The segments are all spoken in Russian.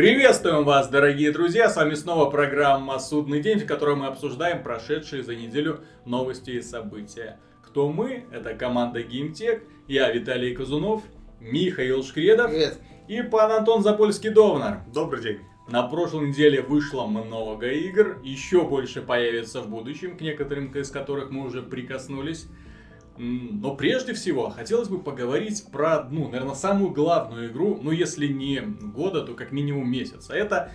Приветствуем вас, дорогие друзья! С вами снова программа «Судный день», в которой мы обсуждаем прошедшие за неделю новости и события. Кто мы? Это команда GameTech, я Виталий Казунов, Михаил Шкредов Привет. и пан Антон Запольский-Довнар. Добрый день. На прошлой неделе вышло много игр, еще больше появится в будущем, к некоторым из которых мы уже прикоснулись. Но прежде всего, хотелось бы поговорить про одну, наверное, самую главную игру, ну если не года, то как минимум месяца. Это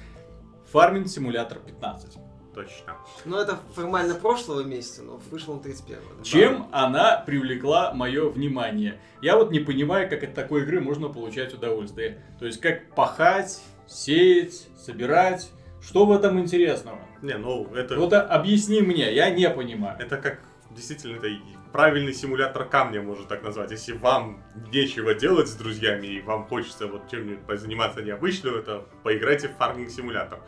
Farming Simulator 15. Точно. Ну, это формально прошлого месяца, но вышел он 31 да. Чем она привлекла мое внимание? Я вот не понимаю, как от такой игры можно получать удовольствие. То есть, как пахать, сеять, собирать. Что в этом интересного? Не, ну это, Вот а, объясни мне, я не понимаю. это как действительно это правильный симулятор камня, можно так назвать. Если вам нечего делать с друзьями и вам хочется вот чем-нибудь позаниматься необычным, это поиграйте в фарминг симулятор.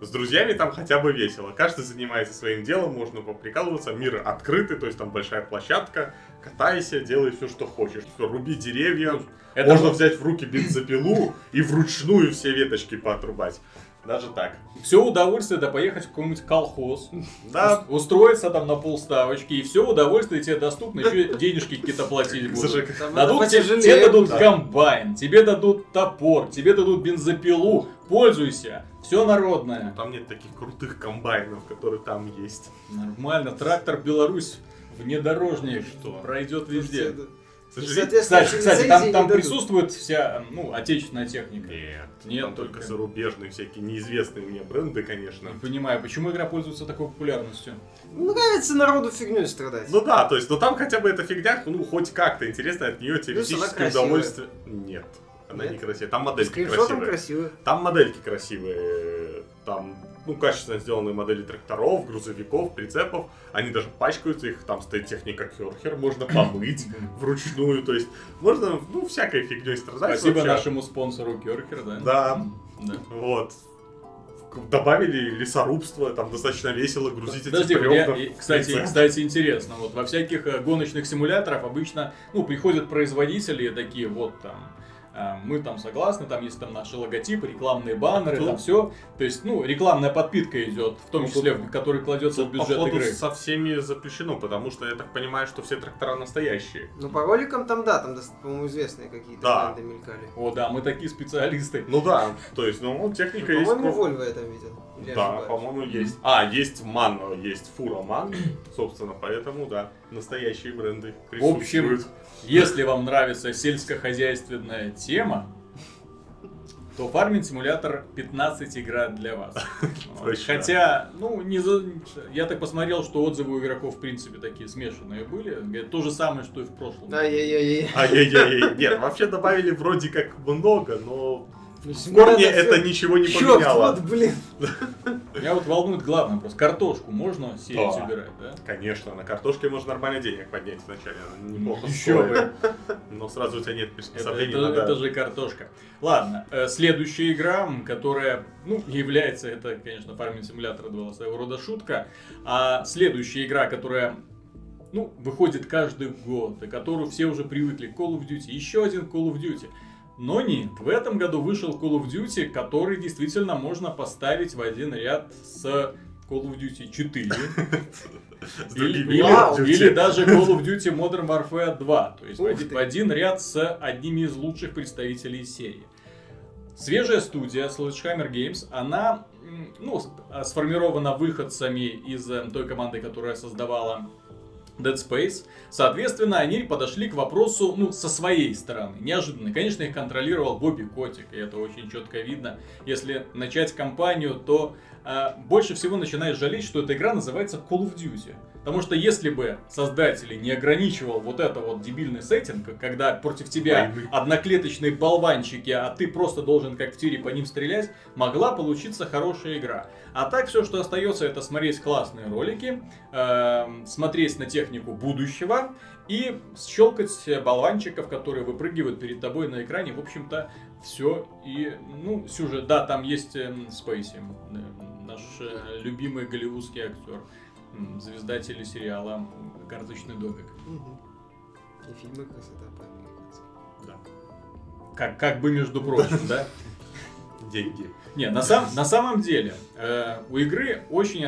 С друзьями там хотя бы весело. Каждый занимается своим делом, можно поприкалываться. Мир открытый, то есть там большая площадка. Катайся, делай все, что хочешь. Всё, руби деревья. Это можно вот- взять в руки бензопилу и вручную все веточки поотрубать. Даже так. Все удовольствие да поехать в какой-нибудь колхоз, Да, ус- устроиться там на полставочки, и все удовольствие тебе доступно, еще денежки какие-то платить будут. Дадут тебе, тебе дадут да. комбайн, тебе дадут топор, тебе дадут бензопилу, пользуйся, все народное. Там нет таких крутых комбайнов, которые там есть. Нормально, трактор Беларусь внедорожник Что? пройдет везде. Слушайте, Соответственно, Кстати, кстати, там, там присутствует вся, ну, отечественная техника. Нет, Нет, там только зарубежные всякие неизвестные мне бренды, конечно. Не понимаю, почему игра пользуется такой популярностью. Ну, Нравится народу фигней страдать. Ну да, то есть, но там хотя бы эта фигня, ну, хоть как-то интересно, от нее теоретическое удовольствие. Нет, она Нет? не красивая. Там модельки красивые. красиво. Там модельки красивые. Там, ну, качественно сделанные модели тракторов, грузовиков, прицепов. Они даже пачкаются, их там стоит техника керхер, можно помыть вручную. То есть, можно, ну, всякой фигней страдать. Спасибо вообще. нашему спонсору Керхер, да? Да, Да. Вот. Добавили лесорубство, там достаточно весело грузить эти Подожди, бревна. я- в и, кстати, кстати, интересно, вот во всяких э, гоночных симуляторах обычно, ну, приходят производители такие, вот там, мы там согласны, там есть там наши логотипы, рекламные баннеры, Тут- там все. То есть, ну, рекламная подписка идет, в том Ну, числе, тут- в который кладется в бюджет игры. со всеми запрещено, потому что я так понимаю, что все трактора настоящие. Ну, по роликам там, да, там, по-моему, известные какие-то Да. бренды мелькали. О, да, мы такие специалисты. Ну да, то есть, ну, Ну, техника есть. По-моему, Volvo я там видел. Да, по-моему, есть. А, есть МАН, есть Фура МАН, собственно, поэтому, да, настоящие бренды В общем, присутствуют. Если вам нравится сельскохозяйственная тема, то Farming Simulator 15 игра для вас. Хотя, ну, не за... я так посмотрел, что отзывы у игроков, в принципе, такие смешанные были. Говорят, То же самое, что и в прошлом. Ай-яй-яй. Ай-яй-яй, нет, вообще добавили вроде как много, но Ну, в корне это всё- ничего не Чёрт, поменяло. вот, блин. Меня вот волнует главное просто. Картошку можно сеять, Да. убирать, да? Конечно, на картошке можно нормально денег поднять вначале, она неплохо Еще стоит. бы. Но сразу у тебя нет Это, приспособлений, это- надо... это же картошка. Ладно, э, следующая игра, которая, ну, является, это, конечно, Farming Simulator 2 своего рода шутка. А следующая игра, которая, ну, выходит каждый год, и которую все уже привыкли, Call of Duty. Еще один Call of Duty. Но нет, в этом году вышел Call of Duty, который действительно можно поставить в один ряд с Call of Duty 4. с Или, или- или даже Call of Duty Modern Warfare 2. То есть в один, в один ряд с одними из лучших представителей серии. Свежая студия Sledgehammer Games, она ну, а, сформирована выходцами из э, той команды, которая создавала Dead Space. Соответственно, они подошли к вопросу, ну, со своей стороны. Неожиданно. Конечно, их контролировал Бобби Котик, и это очень четко видно. Если начать кампанию, то а, больше всего начинаешь жалеть, что эта игра называется Call of Duty. Потому что если бы создатели не ограничивал вот это вот дебильный сеттинг, когда против тебя одноклеточные болванчики, а ты просто должен как в тире по ним стрелять, могла получиться хорошая игра. А так все, что остается, это смотреть классные ролики, эм, смотреть на технику будущего и щелкать болванчиков, которые выпрыгивают перед тобой на экране. В общем-то, все. И, ну, сюжет, да, там есть эм, Спейси, э, наш э, любимый голливудский актер, звезда телесериала «Карточный домик». Мгм. И фильмы красота по Да. Как, как бы между прочим, да? деньги. Не, на, сам, на самом деле, э, у игры очень,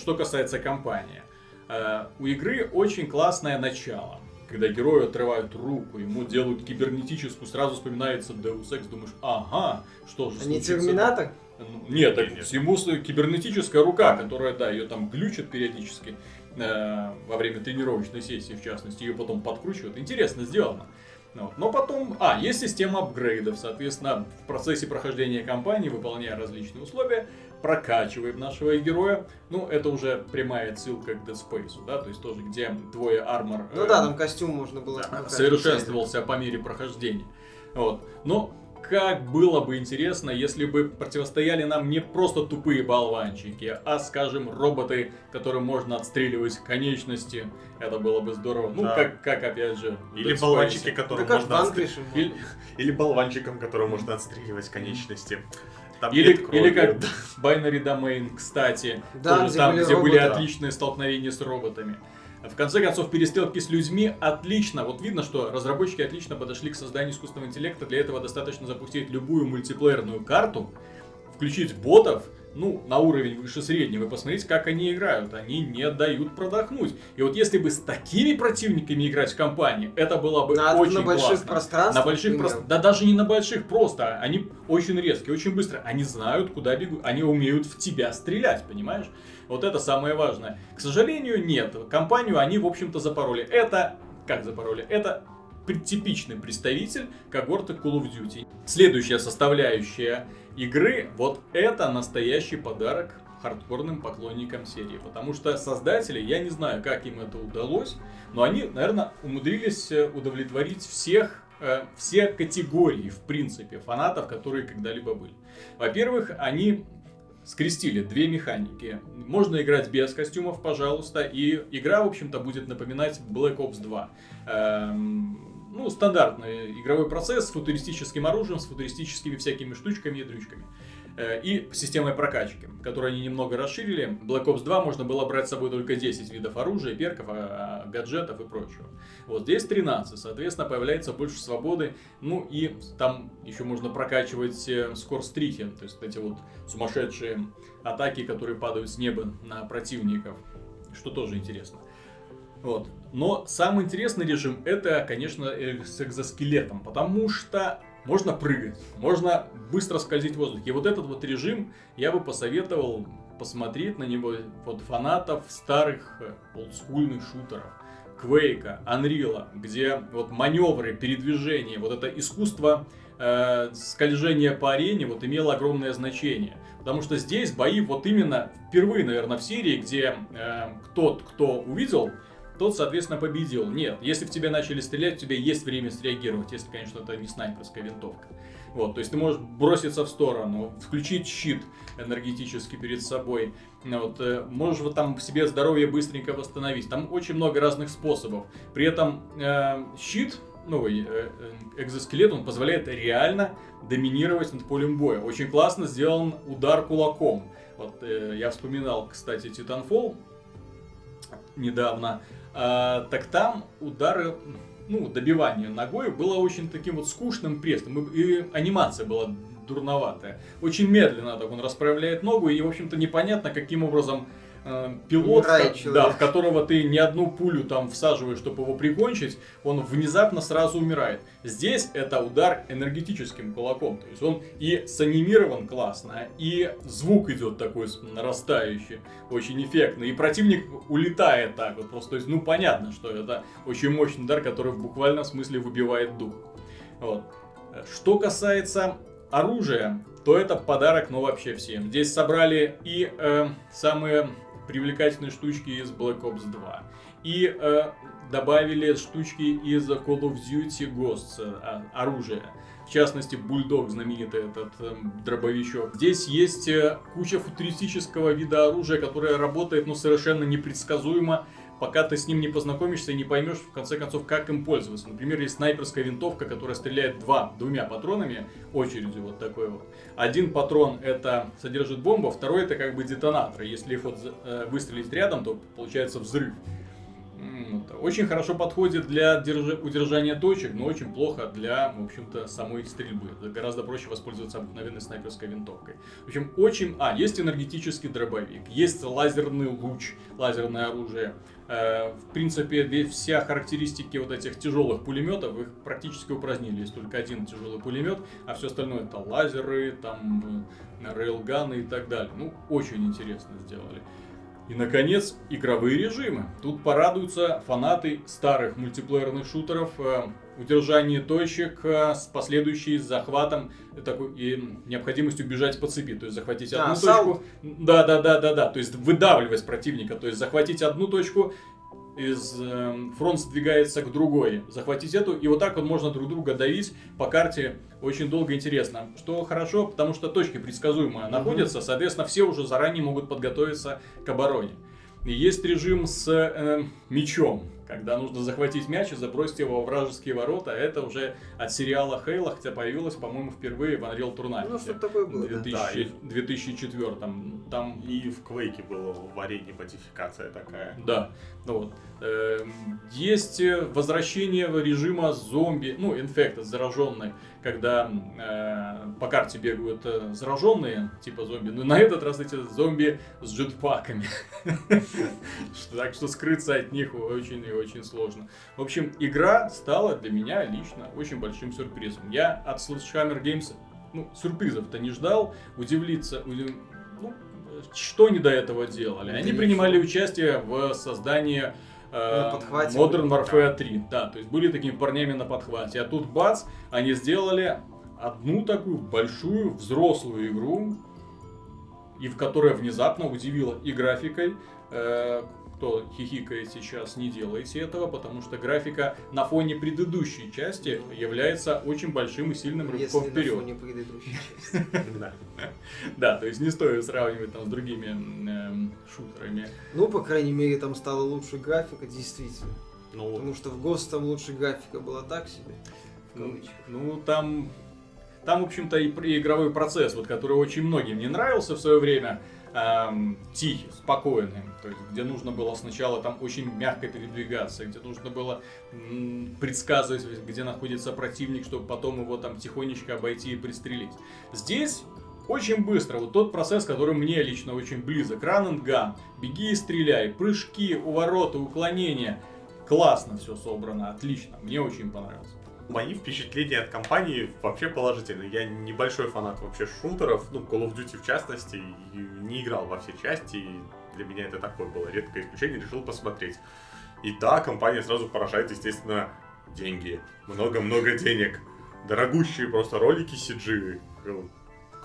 что касается компании, э, у игры очень классное начало. Когда герою отрывают руку, ему делают кибернетическую, сразу вспоминается Deus Ex, думаешь, ага, что же А не случится? Терминатор? Ну, Нет, так всему с- кибернетическая рука, которая, да, ее там глючит периодически э, во время тренировочной сессии, в частности, ее потом подкручивают. Интересно сделано. Ну, Но потом, а, есть система апгрейдов, соответственно, в процессе прохождения кампании, выполняя различные условия, прокачиваем нашего героя. Ну, это уже прямая отсылка к Dead Space, да, то есть тоже, где твой армор Ну э, да, там костюм можно было... да, совершенствовался по мере прохождения. Вот. Но как было бы интересно, если бы противостояли нам не просто тупые болванчики, а, скажем, роботы, которым можно отстреливать конечности. Это было бы здорово. Ну, Да. как, как опять же. Или болванчики, Да которым как в можно отстреливать. Или, Или болванчиком, которым можно отстреливать конечности. Там или, крови. или как Binary Domain, кстати. Да, тоже где там, были где были роботы. отличные столкновения с роботами. В конце концов, перестрелки с людьми отлично. Вот видно, что разработчики отлично подошли к созданию искусственного интеллекта. Для этого достаточно запустить любую мультиплеерную карту, включить ботов, ну, на уровень выше среднего, и посмотреть, как они играют. Они не дают продохнуть. И вот если бы с такими противниками играть в компании, это было бы На, очень на больших классно. пространствах. На больших просто, да даже не на больших просто, они очень резкие, очень быстро, они знают, куда бегут, они умеют в тебя стрелять, понимаешь? Вот это самое важное. К сожалению, нет. Компанию они, в общем-то, запороли. Это, как запороли? Это типичный представитель когорты Call of Duty. Следующая составляющая игры, вот это настоящий подарок хардкорным поклонникам серии. Потому что создатели, я не знаю, как им это удалось, но они, наверное, умудрились э, удовлетворить всех, э, все категории, в принципе, фанатов, которые когда-либо были. Во-первых, они скрестили две механики. Можно играть без костюмов, пожалуйста, и игра, в общем-то, будет напоминать Black Ops 2. Эм, ну, стандартный игровой процесс с футуристическим оружием, с футуристическими всякими штучками и дрючками. Э, И системой прокачки, которую они немного расширили. Black Ops 2 можно было брать с собой только 10 видов оружия, перков, а, а, гаджетов и прочего. Вот здесь 13, соответственно, появляется больше свободы. Ну и там еще можно прокачивать э, скорстрихи, то есть эти вот сумасшедшие атаки, которые падают с неба на противников, что тоже интересно. Вот. Но самый интересный режим это, конечно, э, с экзоскелетом, потому что можно прыгать, можно быстро скользить в воздухе. И вот этот вот режим я бы посоветовал посмотреть на него вот фанатов старых э, олдскульных шутеров. Квейка, Анрила, где вот маневры, передвижения, вот это искусство э, скольжения по арене вот имело огромное значение. Потому что здесь бои вот именно впервые, наверное, в серии, где э, тот, кто увидел, тот, соответственно, победил. Нет, если в тебя начали стрелять, у тебя есть время среагировать, если, конечно, это не снайперская винтовка. Вот, то есть ты можешь броситься в сторону, включить щит энергетически перед собой, ну вот, э, можешь вот там себе здоровье быстренько восстановить. Там очень много разных способов. При этом э, щит, новый э, э, экзоскелет, он позволяет реально доминировать над полем боя. Очень классно сделан удар кулаком. Вот э, я вспоминал, кстати, Titanfall недавно. А, так там удары, ну, добивание ногой было очень таким вот скучным, пресным. И, и анимация была дурноватая. Очень медленно так он расправляет ногу, и, в общем-то, непонятно, каким образом э, пилот, Умирает человек. да, в которого ты не одну пулю там всаживаешь, чтобы его прикончить, он внезапно сразу умирает. Здесь это удар энергетическим кулаком. То есть он и санимирован классно, и звук идет такой нарастающий, очень эффектный. И противник улетает так вот просто. То есть, ну понятно, что это очень мощный удар, который в буквальном смысле выбивает дух. Вот. Что касается оружия, то это подарок, ну вообще всем. Здесь собрали и э, самые привлекательные штучки из Black Ops 2, и э, добавили штучки из Call of Duty Ghosts, э, а, оружие. В частности, бульдог знаменитый этот э, дробовичок. Здесь есть э, куча футуристического вида оружия, которое работает, ну, совершенно непредсказуемо, пока ты с ним не познакомишься и не поймешь, в конце концов, как им пользоваться. Например, есть снайперская винтовка, которая стреляет два, двумя патронами, очередью вот такой вот. Один патрон это содержит бомбу, второй это как бы детонатор. Если их вот э, выстрелить рядом, то получается взрыв. Очень хорошо подходит для держа- удержания точек, но очень плохо для, в общем-то, самой стрельбы. Гораздо проще воспользоваться обыкновенной снайперской винтовкой. В общем, очень... А, есть энергетический дробовик, есть лазерный луч, лазерное оружие. Э, В принципе, вся характеристики вот этих тяжелых пулеметов их практически упразднили. Есть только один тяжелый пулемет, а все остальное это лазеры, там э, рейлганы и так далее. Ну, очень интересно сделали. И, наконец, игровые режимы. Тут порадуются фанаты старых мультиплеерных шутеров. Удержание точек э, с последующей захватом э, такой, и необходимостью бежать по цепи. То есть захватить А, одну салт. точку. Да, да, да, да, да. То есть выдавливать противника. То есть захватить одну точку, из э, фронт сдвигается к другой, захватить эту, и вот так вот можно друг друга давить по карте очень долго и интересно. Что хорошо, потому что точки предсказуемо находятся, соответственно, все уже заранее могут подготовиться к обороне. И есть режим с э, мечом, когда нужно захватить мяч и забросить его во вражеские ворота. Это уже от сериала Хейла, хотя появилось, по-моему, впервые в Unreal Tournament. Ну, что-то такое было, да. 2000 Да, и- 2004 там И в Квейке была в арене модификация такая. Да, ну вот. Эм, Есть э, возвращение режима зомби, ну, инфекта, зараженные, когда э, по карте бегают э, зараженные, типа зомби, но на этот раз эти зомби с джетпаками. Так что скрыться от них очень и очень сложно. В общем, игра стала для меня лично очень большим сюрпризом. Я от Sledgehammer Games ну, сюрпризов-то не ждал, удивиться, удив- ну, что они до этого делали? Они принимали участие в создании э, Modern Warfare 3. Да, то есть были такими парнями на подхвате. А тут бац, они сделали одну такую большую взрослую игру, и в которой внезапно удивила и графикой. Э, кто хихикает сейчас, не делайте этого, потому что графика на фоне предыдущей части является очень большим и сильным Если рывком на вперед. фоне предыдущей части. Да. То есть не стоит сравнивать там с другими эм, шутерами. Ну, по крайней мере, там стала лучше графика, действительно. Ну, Потому что в ГОСТ там лучше графика была так себе. Ну. Ну, там, там, в общем-то, и игровой процесс, вот, который очень многим не нравился в свое время, эм, тихий, спокойный, то есть, где нужно было сначала там очень мягко передвигаться, где нужно было м, предсказывать, где находится противник, чтобы потом его там тихонечко обойти и пристрелить. Здесь очень быстро, вот тот процесс, который мне лично очень близок, run and gun, беги и стреляй, прыжки, увороты, уклонения, классно все собрано, отлично, мне очень понравилось. Мои впечатления от компании вообще положительные. Я небольшой фанат вообще шутеров, ну, Call of Duty в частности, не играл во все части, для меня это такое было редкое исключение, решил посмотреть. И да, компания сразу поражает, естественно, деньги. Много-много денег. Дорогущие просто ролики CG.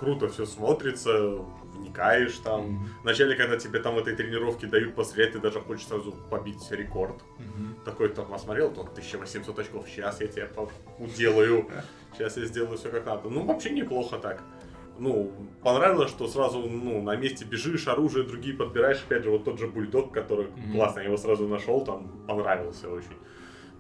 Круто все смотрится, вникаешь там. Вначале, когда тебе там в этой тренировке дают пострелять, ты даже хочешь сразу побить рекорд. Такой там посмотрел, то 1800 очков, сейчас я тебя уделаю, сейчас я сделаю все как надо. Ну, вообще неплохо так. Ну, понравилось, что сразу, ну, на месте бежишь, оружие другие подбираешь, опять же, вот тот же бульдог, который Мгм. классно, я его сразу нашел, там, понравился очень.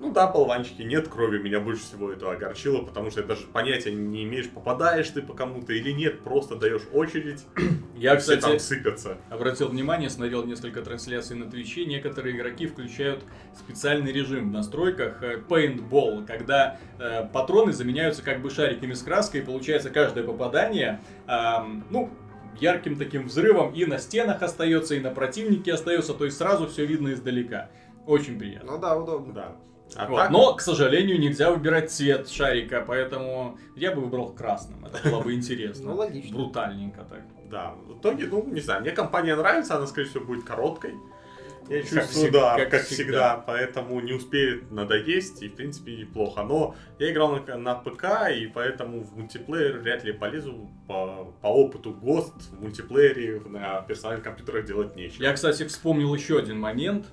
Ну да, болванчики, нет крови, меня больше всего это огорчило, потому что даже понятия не имеешь, попадаешь ты по кому-то или нет, просто даешь очередь, Я, и все там кстати, сыпятся. обратил внимание, смотрел несколько трансляций на Твиче, некоторые игроки включают специальный режим в настройках э, Paintball, когда э, патроны заменяются как бы шариками с краской, и получается каждое попадание, ам, ну, ярким таким взрывом и на стенах остается, и на противнике остается, то есть сразу все видно издалека. Очень приятно. Ну да, удобно. Да. А Вот. так, Но, к сожалению, нельзя выбирать цвет шарика, поэтому я бы выбрал красным. Это было бы интересно. Ну, логично. Брутальненько так. Да, в итоге, ну, не знаю, мне компания нравится, она, скорее всего, будет короткой. Я Как чувствую, всег- да, как как, всегда. всегда. поэтому не успеет надоесть, и, в принципе, неплохо. Но я играл на, на ПК, и поэтому в мультиплеер вряд ли полезу. По, по опыту ГОСТ в мультиплеере на персональных компьютерах делать нечего. Я, кстати, вспомнил еще один момент.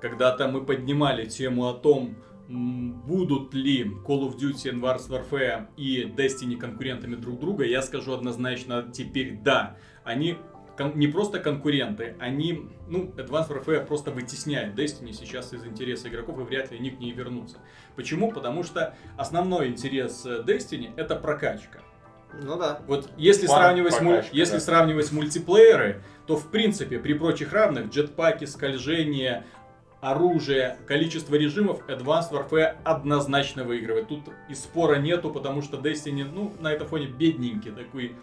Когда-то мы поднимали тему о том, будут ли Call of Duty Advanced Warfare и Destiny конкурентами друг друга, я скажу однозначно теперь да. Они кон- не просто конкуренты, они, ну, Advanced Warfare просто вытесняет Destiny сейчас из интереса игроков, и вряд ли они к ней вернутся. Почему? Потому что основной интерес э, Destiny это прокачка. Ну да. Вот если сравнивать, муль- прокачка, если да. сравнивать мультиплееры, то в принципе при прочих равных джетпаки, скольжение, оружие, количество режимов Advanced Warfare однозначно выигрывает. Тут и спора нету, потому что Destiny, ну, на этом фоне бедненький такой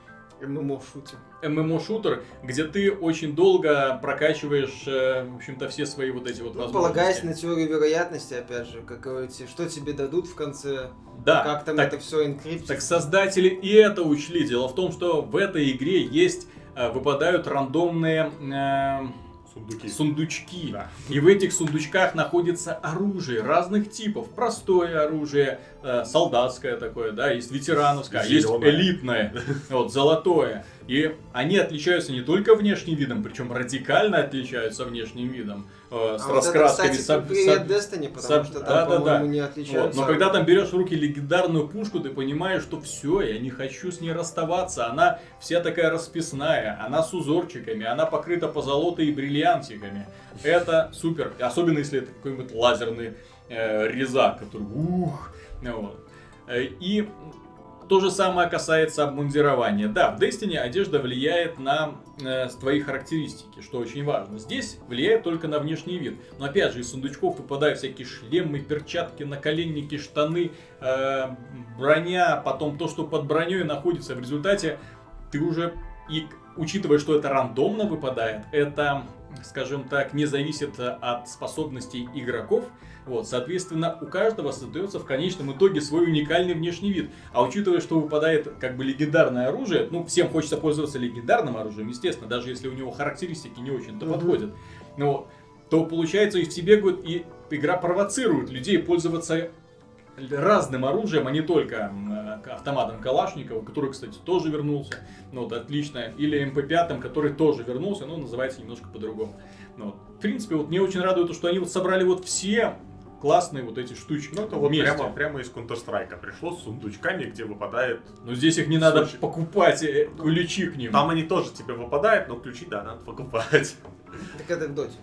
ММО шутим. ММО-шутер, где ты очень долго прокачиваешь, э, в общем-то, все свои вот эти вот Ну, возможности. полагаясь на теорию вероятности, опять же, как говорите, что тебе дадут в конце, Да, как там так, это все инкриптится. так создатели и это учли. Дело в том, что в этой игре есть, э, выпадают рандомные э, Сундуки. сундучки. Да. И в этих сундучках находится оружие разных типов. Простое оружие, э, солдатское такое, да, есть ветерановское, а есть элитное, вот, золотое. И они отличаются не только внешним видом, причем радикально отличаются внешним видом. Э, с А вот это, раскрасками, кстати, привет Destiny, потому что там, да-да-да. по-моему, не вот, отличаются. но когда там берешь в руки легендарную пушку, ты понимаешь, что все, я не хочу с ней расставаться. Она вся такая расписная, она с узорчиками, она покрыта позолотой и бриллиантиками. Это супер. Особенно если это какой-нибудь лазерный э, резак, который ух. вот. Э, И то же самое касается обмундирования. Да, в Destiny одежда влияет на э, твои характеристики, что очень важно. Здесь влияет только на внешний вид. Но опять же, из сундучков выпадают всякие шлемы, перчатки, наколенники, штаны, э, броня, потом то, что под броней находится. В результате ты уже, и учитывая, что это рандомно выпадает, это, скажем так, не зависит от способностей игроков, вот, соответственно, у каждого создается в конечном итоге свой уникальный внешний вид. А учитывая, что выпадает как бы легендарное оружие, ну, всем хочется пользоваться легендарным оружием, естественно, даже если у него характеристики не очень-то Мгм. подходят. Ну, то получается и в тебе говорит, и игра провоцирует людей пользоваться разным оружием, а не только э, автоматом Калашникова, который, кстати, тоже вернулся. Ну, вот, отлично. Или МП-5, который тоже вернулся, но называется немножко по-другому. Ну, вот. В принципе, вот мне очень радует то, что они вот собрали вот все классные вот эти штучки Ну, это вот вместе. прямо, прямо из Counter-Strike пришло с сундучками, где выпадает... Но здесь их не надо Слушай. покупать, э, ключи к ним. Там они тоже тебе выпадают, но ключи, да, надо покупать. Так это в доте.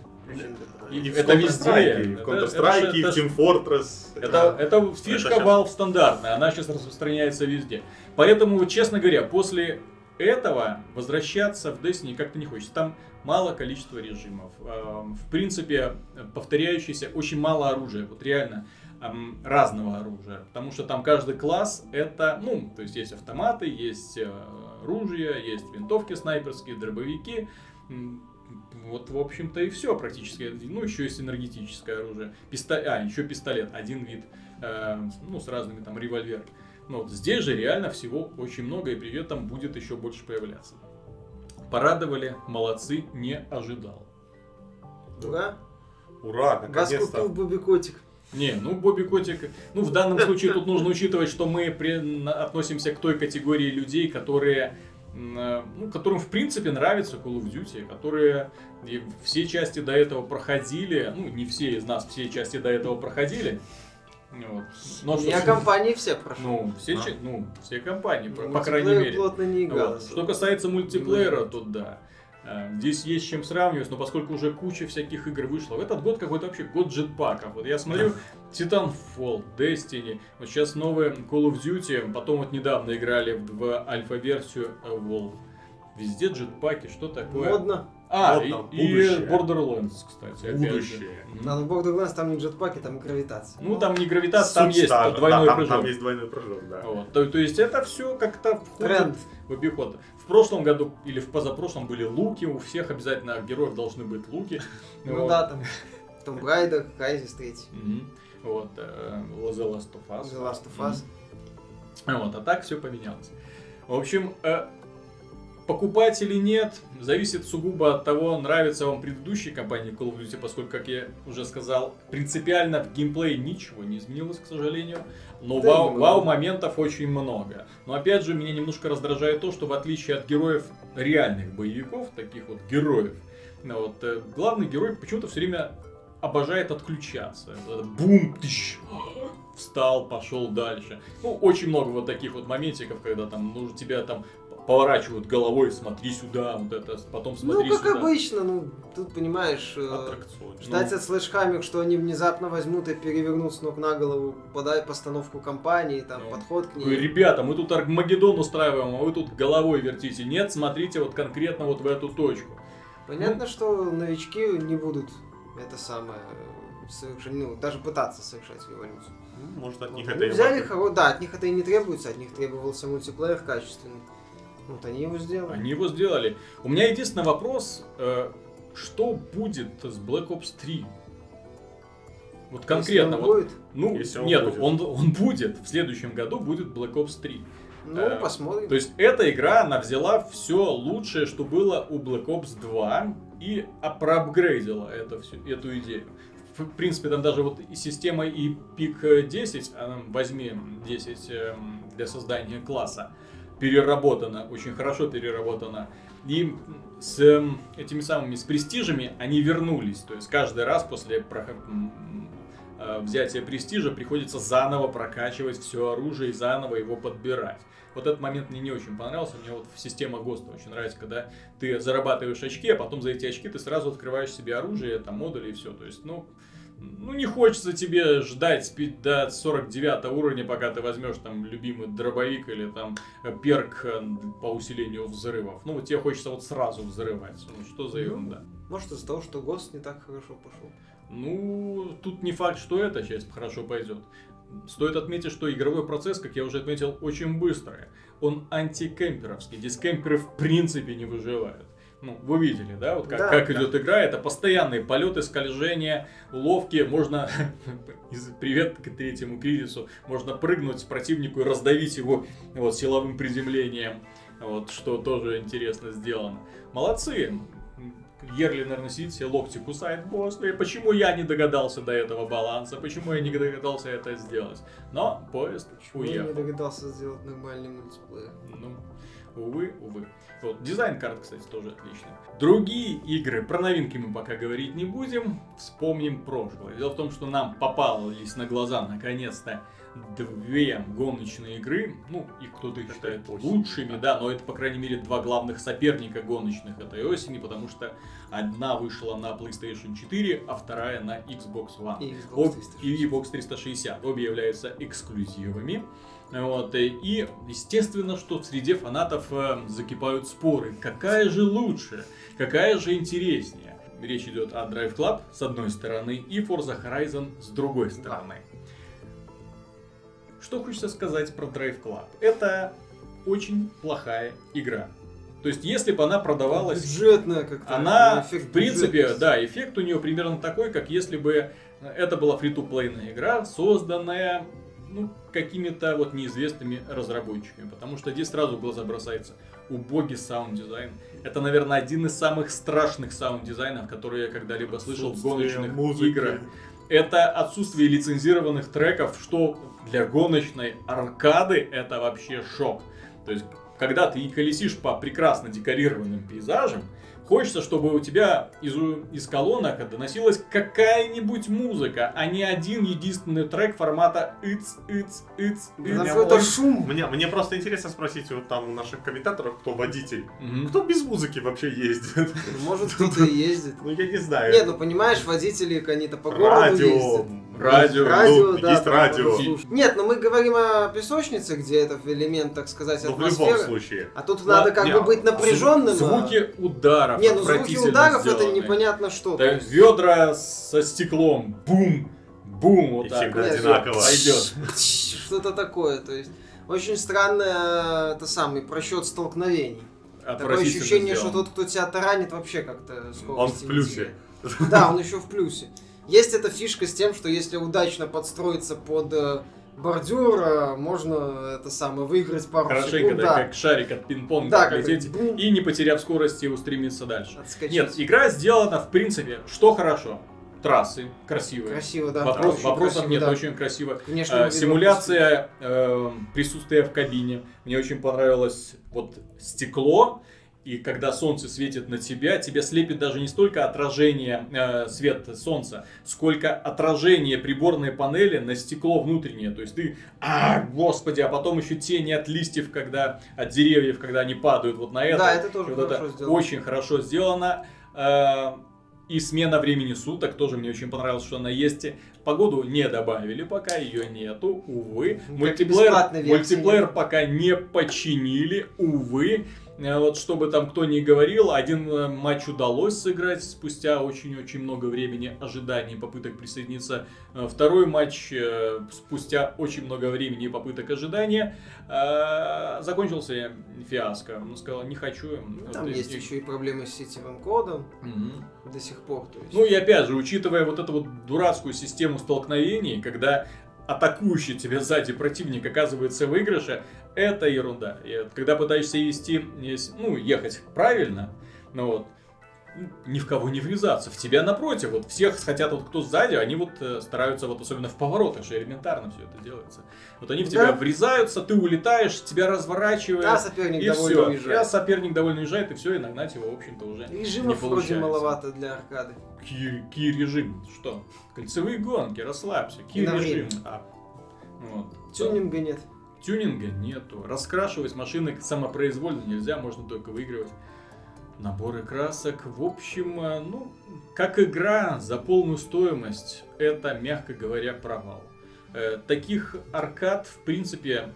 И в это везде. и В Counter-Strike, и в Team Fortress. Это, это фишка Это Valve стандартная, она сейчас распространяется везде. Поэтому, честно говоря, после этого возвращаться в Destiny как-то не хочется. Там мало количества режимов. Эм, В принципе, повторяющийся очень мало оружия. Вот реально эм, разного оружия. Потому что там каждый класс это, ну, то есть есть автоматы, есть э, ружья, есть винтовки снайперские, дробовики. Вот, в общем-то, и все практически. Ну, еще есть энергетическое оружие. Писто... А, еще пистолет, один вид. э, ну, с разными там револьверами. Ну, вот здесь же реально всего очень много, и при этом будет еще больше появляться. Порадовали, молодцы, не ожидал. Ура! Ура, Вас наконец-то. купил Буби Котик. Не, ну Бобби Котик, ну в данном случае тут нужно учитывать, что мы при- на- относимся к той категории людей, которые, м, э, ну, которым в принципе нравится Call of Duty, которые и все части до этого проходили, ну не все из нас все части до этого проходили, вот. Но Я компании все прошел. ну все, А. ну все компании, по, В по крайней мере. плотно не играл. Вот. Что касается мультиплеера, то да. Э, Здесь есть с чем сравнивать, но поскольку уже куча всяких игр вышла, в этот год какой-то вообще год джетпаков. Вот я смотрю Titanfall, Destiny, вот сейчас новые Call of Duty, потом вот недавно играли в, в альфа-версию Evolve. Везде джетпаки, что такое? Модно. А, Модно, и, и будущее. Borderlands, кстати, опять же. Будущее. Мгм. На Borderlands там не джетпаки, там гравитация. Ну, там не гравитация, там есть та двойной да, там, прыжок. там есть двойной прыжок, да. Вот. То, то есть это все как-то входит Тренд. в обиход. В прошлом году или в позапрошлом были луки, у всех обязательно героев должны быть луки. Ну Вот. да, там Tomb Raider, Crysis 3, Мгм. Вот, э, The Last of Us. The Last of Us. Вот, а так все поменялось. В общем, э, покупать или нет, зависит сугубо от того, нравится вам предыдущей компании Call of Duty, поскольку, как я уже сказал, принципиально в геймплее ничего не изменилось, к сожалению. Но Да, вау, вау моментов очень много. Но опять же, меня немножко раздражает то, что в отличие от героев реальных боевиков, таких вот героев, вот, э, главный герой почему-то все время обожает отключаться. Бум, тыщ, встал, пошел дальше. Ну, очень много вот таких вот моментиков, когда там нужно тебя там поворачивают головой, смотри сюда, вот это, потом смотри Ну, как сюда. обычно, ну, тут, понимаешь, э, Аттракцион. ждать Ну. от слэшхаммер, что они внезапно возьмут и перевернут с ног на голову, подай постановку компании, там, Ну, подход к Такой, ней. Ребята, мы тут Армагеддон устраиваем, а вы тут головой вертите. Нет, смотрите вот конкретно вот в эту точку. Понятно, что новички не будут это самое совершать, ну, даже пытаться совершать революцию. Ну, Может, от них Вот это и взяли, да, от них это и не требуется, от них требовался мультиплеер качественный. Вот они его сделали. Они его сделали. У меня единственный вопрос, э, что будет с Black Ops 3? Вот конкретно, Если он вот, будет, ну, Если он нет, будет. он, он будет, в следующем году будет Black Ops 3. ну, э, посмотрим. То есть эта игра, она взяла все лучшее, что было у Black Ops 2 и проапгрейдила это всю, эту идею. В в принципе, там даже вот и система и пик 10, а, возьми 10 эм, для создания класса, переработана, очень хорошо переработана. И с эм, этими самыми, с престижами они вернулись. То есть каждый раз после э, взятия престижа приходится заново прокачивать все оружие и заново его подбирать. Вот этот момент мне не очень понравился. Мне вот система ГОСТа очень нравится, когда ты зарабатываешь очки, а потом за эти очки ты сразу открываешь себе оружие, там модули и все. То есть, ну, ну не хочется тебе ждать до 49 уровня, пока ты возьмешь там любимый дробовик или там перк э, по усилению взрывов. Ну, вот тебе хочется вот сразу взрывать. Ну, что за Ну, ерунда? Может из-за того, что ГОСТ не так хорошо пошел. Ну, тут не факт, что эта часть хорошо пойдет. Стоит отметить, что игровой процесс, как я уже отметил, очень быстрый. Он антикемперовский. Здесь кемперы в принципе не выживают. Ну, вы видели, да, вот как, Да, как да. идет игра, это постоянные полеты, скольжения, уловки, можно, привет к третьему кризису, можно прыгнуть противнику и раздавить его вот, силовым приземлением, вот, что тоже интересно сделано. Молодцы, Ерли, наверное, сидит себе локти кусает. Господи, почему я не догадался до этого баланса? Почему я не догадался это сделать? Но поезд Я не уехал. догадался сделать нормальный мультиплеер. Ну, увы, увы. Вот, дизайн карт, кстати, тоже отличный. Другие игры, про новинки мы пока говорить не будем, вспомним прошлое. Дело в том, что нам попались на глаза, наконец-то, две гоночные игры. Ну, и кто-то их считает осень. лучшими, да, но это, по крайней мере, два главных соперника гоночных этой осени, потому что одна вышла на PlayStation 4, а вторая на Xbox One. И Xbox Об- 360. и Xbox 360. Обе являются эксклюзивами. Вот, и, и, естественно, что в среде фанатов э, закипают споры. Какая же лучше? Какая же интереснее? Речь идет о Drive Club с одной стороны и Forza Horizon с другой стороны. Что хочется сказать про Drive Club? Это очень плохая игра. То есть, если бы она продавалась Бюджетная как-то. она, эффект в принципе, да, эффект у нее примерно такой, как если бы это была free-to-play ная игра, созданная ну, какими-то вот неизвестными разработчиками. Потому что здесь сразу глаза бросается убогий саунд-дизайн. Это, наверное, один из самых страшных саунд-дизайнов, которые я когда-либо слышал в гоночных музыки. играх. Это отсутствие лицензированных треков, что для гоночной аркады это вообще шок. То есть, когда ты колесишь по прекрасно декорированным пейзажам, хочется, чтобы у тебя из, из колонок доносилась какая-нибудь музыка, а не один единственный трек формата иц, иц, иц, иц. Вот- шум. Мне, мне просто интересно спросить вот там у наших комментаторов, кто водитель. Мгм. Кто без музыки вообще ездит? Может кто-то и ездит. Ну я не знаю. Нет, ну понимаешь, водители они-то по городу ездят. Радио. Радио, Ну, да, есть там радио. Нет, но мы говорим о песочнице, где это элемент, так сказать, Ну в любом случае. А тут Да, надо как не, бы быть напряженным. а- Звуки ударов. Не, ну звуки ударов это сделаны. непонятно что. Да, ведра со стеклом. Бум. Бум. Вот И так. всегда вот. одинаково. Пойдет. Что-то такое, то есть. Очень странно, это самый просчет столкновений. Такое ощущение, что сделано. тот, кто тебя таранит, вообще как-то скорость Он в плюсе. Да, он еще в плюсе. Есть эта фишка с тем, что если удачно подстроиться под э, бордюр, э, можно это самое выиграть пару Хорошенько, секунд, да, да, как шарик от пинг-понга Да, лететь бум. и не потеряв скорости устремиться дальше. отскочить. Нет, игра сделана в принципе, что хорошо. Трассы красивые. Красиво, да. Вопрос, очень вопросов красиво, нет, да. очень красиво. Внешний Э, вид симуляция э, присутствия в кабине. Мне очень понравилось вот стекло. И когда солнце светит на тебя, тебя слепит даже не столько отражение э, света солнца, сколько отражение приборной панели на стекло внутреннее. То есть ты, а, господи, а потом еще тени от листьев, когда от деревьев, когда они падают вот на это. Да, это тоже вот хорошо это сделано. Очень хорошо сделано. Э, И смена времени суток тоже мне очень понравилось, что она есть. Погоду не добавили пока, ее нету, увы. Как Мультиплеер, мультиплеер пока не починили, увы. Э, Вот чтобы там кто ни говорил, один э, матч удалось сыграть спустя очень-очень много времени ожиданий попыток присоединиться. Э, Второй матч спустя очень много времени и попыток ожидания закончился фиаско. Он сказал, не хочу. Ну, Там Вот, и- есть и- еще и проблемы с сетевым кодом Мгм. до сих пор. Есть. Ну и опять же, учитывая вот эту вот дурацкую систему столкновений, когда атакующий тебя сзади противник оказывается в выигрыше, это ерунда. И когда пытаешься вести, ес- ну, ехать правильно, ну вот, ни в кого не врезаться. В тебя напротив, вот всех хотят, вот кто сзади, они вот э, стараются, вот особенно в поворотах, что элементарно все это делается. Вот они в тебя Да. врезаются, ты улетаешь, тебя разворачивают. Да, соперник и довольно все. уезжает. соперник довольно уезжает, и все, и нагнать его, в общем-то, уже не Режимов вроде получается. маловато для аркады. Ки, ки режим. Что? Кольцевые гонки, расслабься. Ки На режим. время. А, Вот. Тюнинга нет. Тюнинга нету. Раскрашивать машины самопроизвольно нельзя, можно только выигрывать. Наборы красок, в общем, э, ну, как игра за полную стоимость, это, мягко говоря, провал. Э, Таких аркад, в принципе,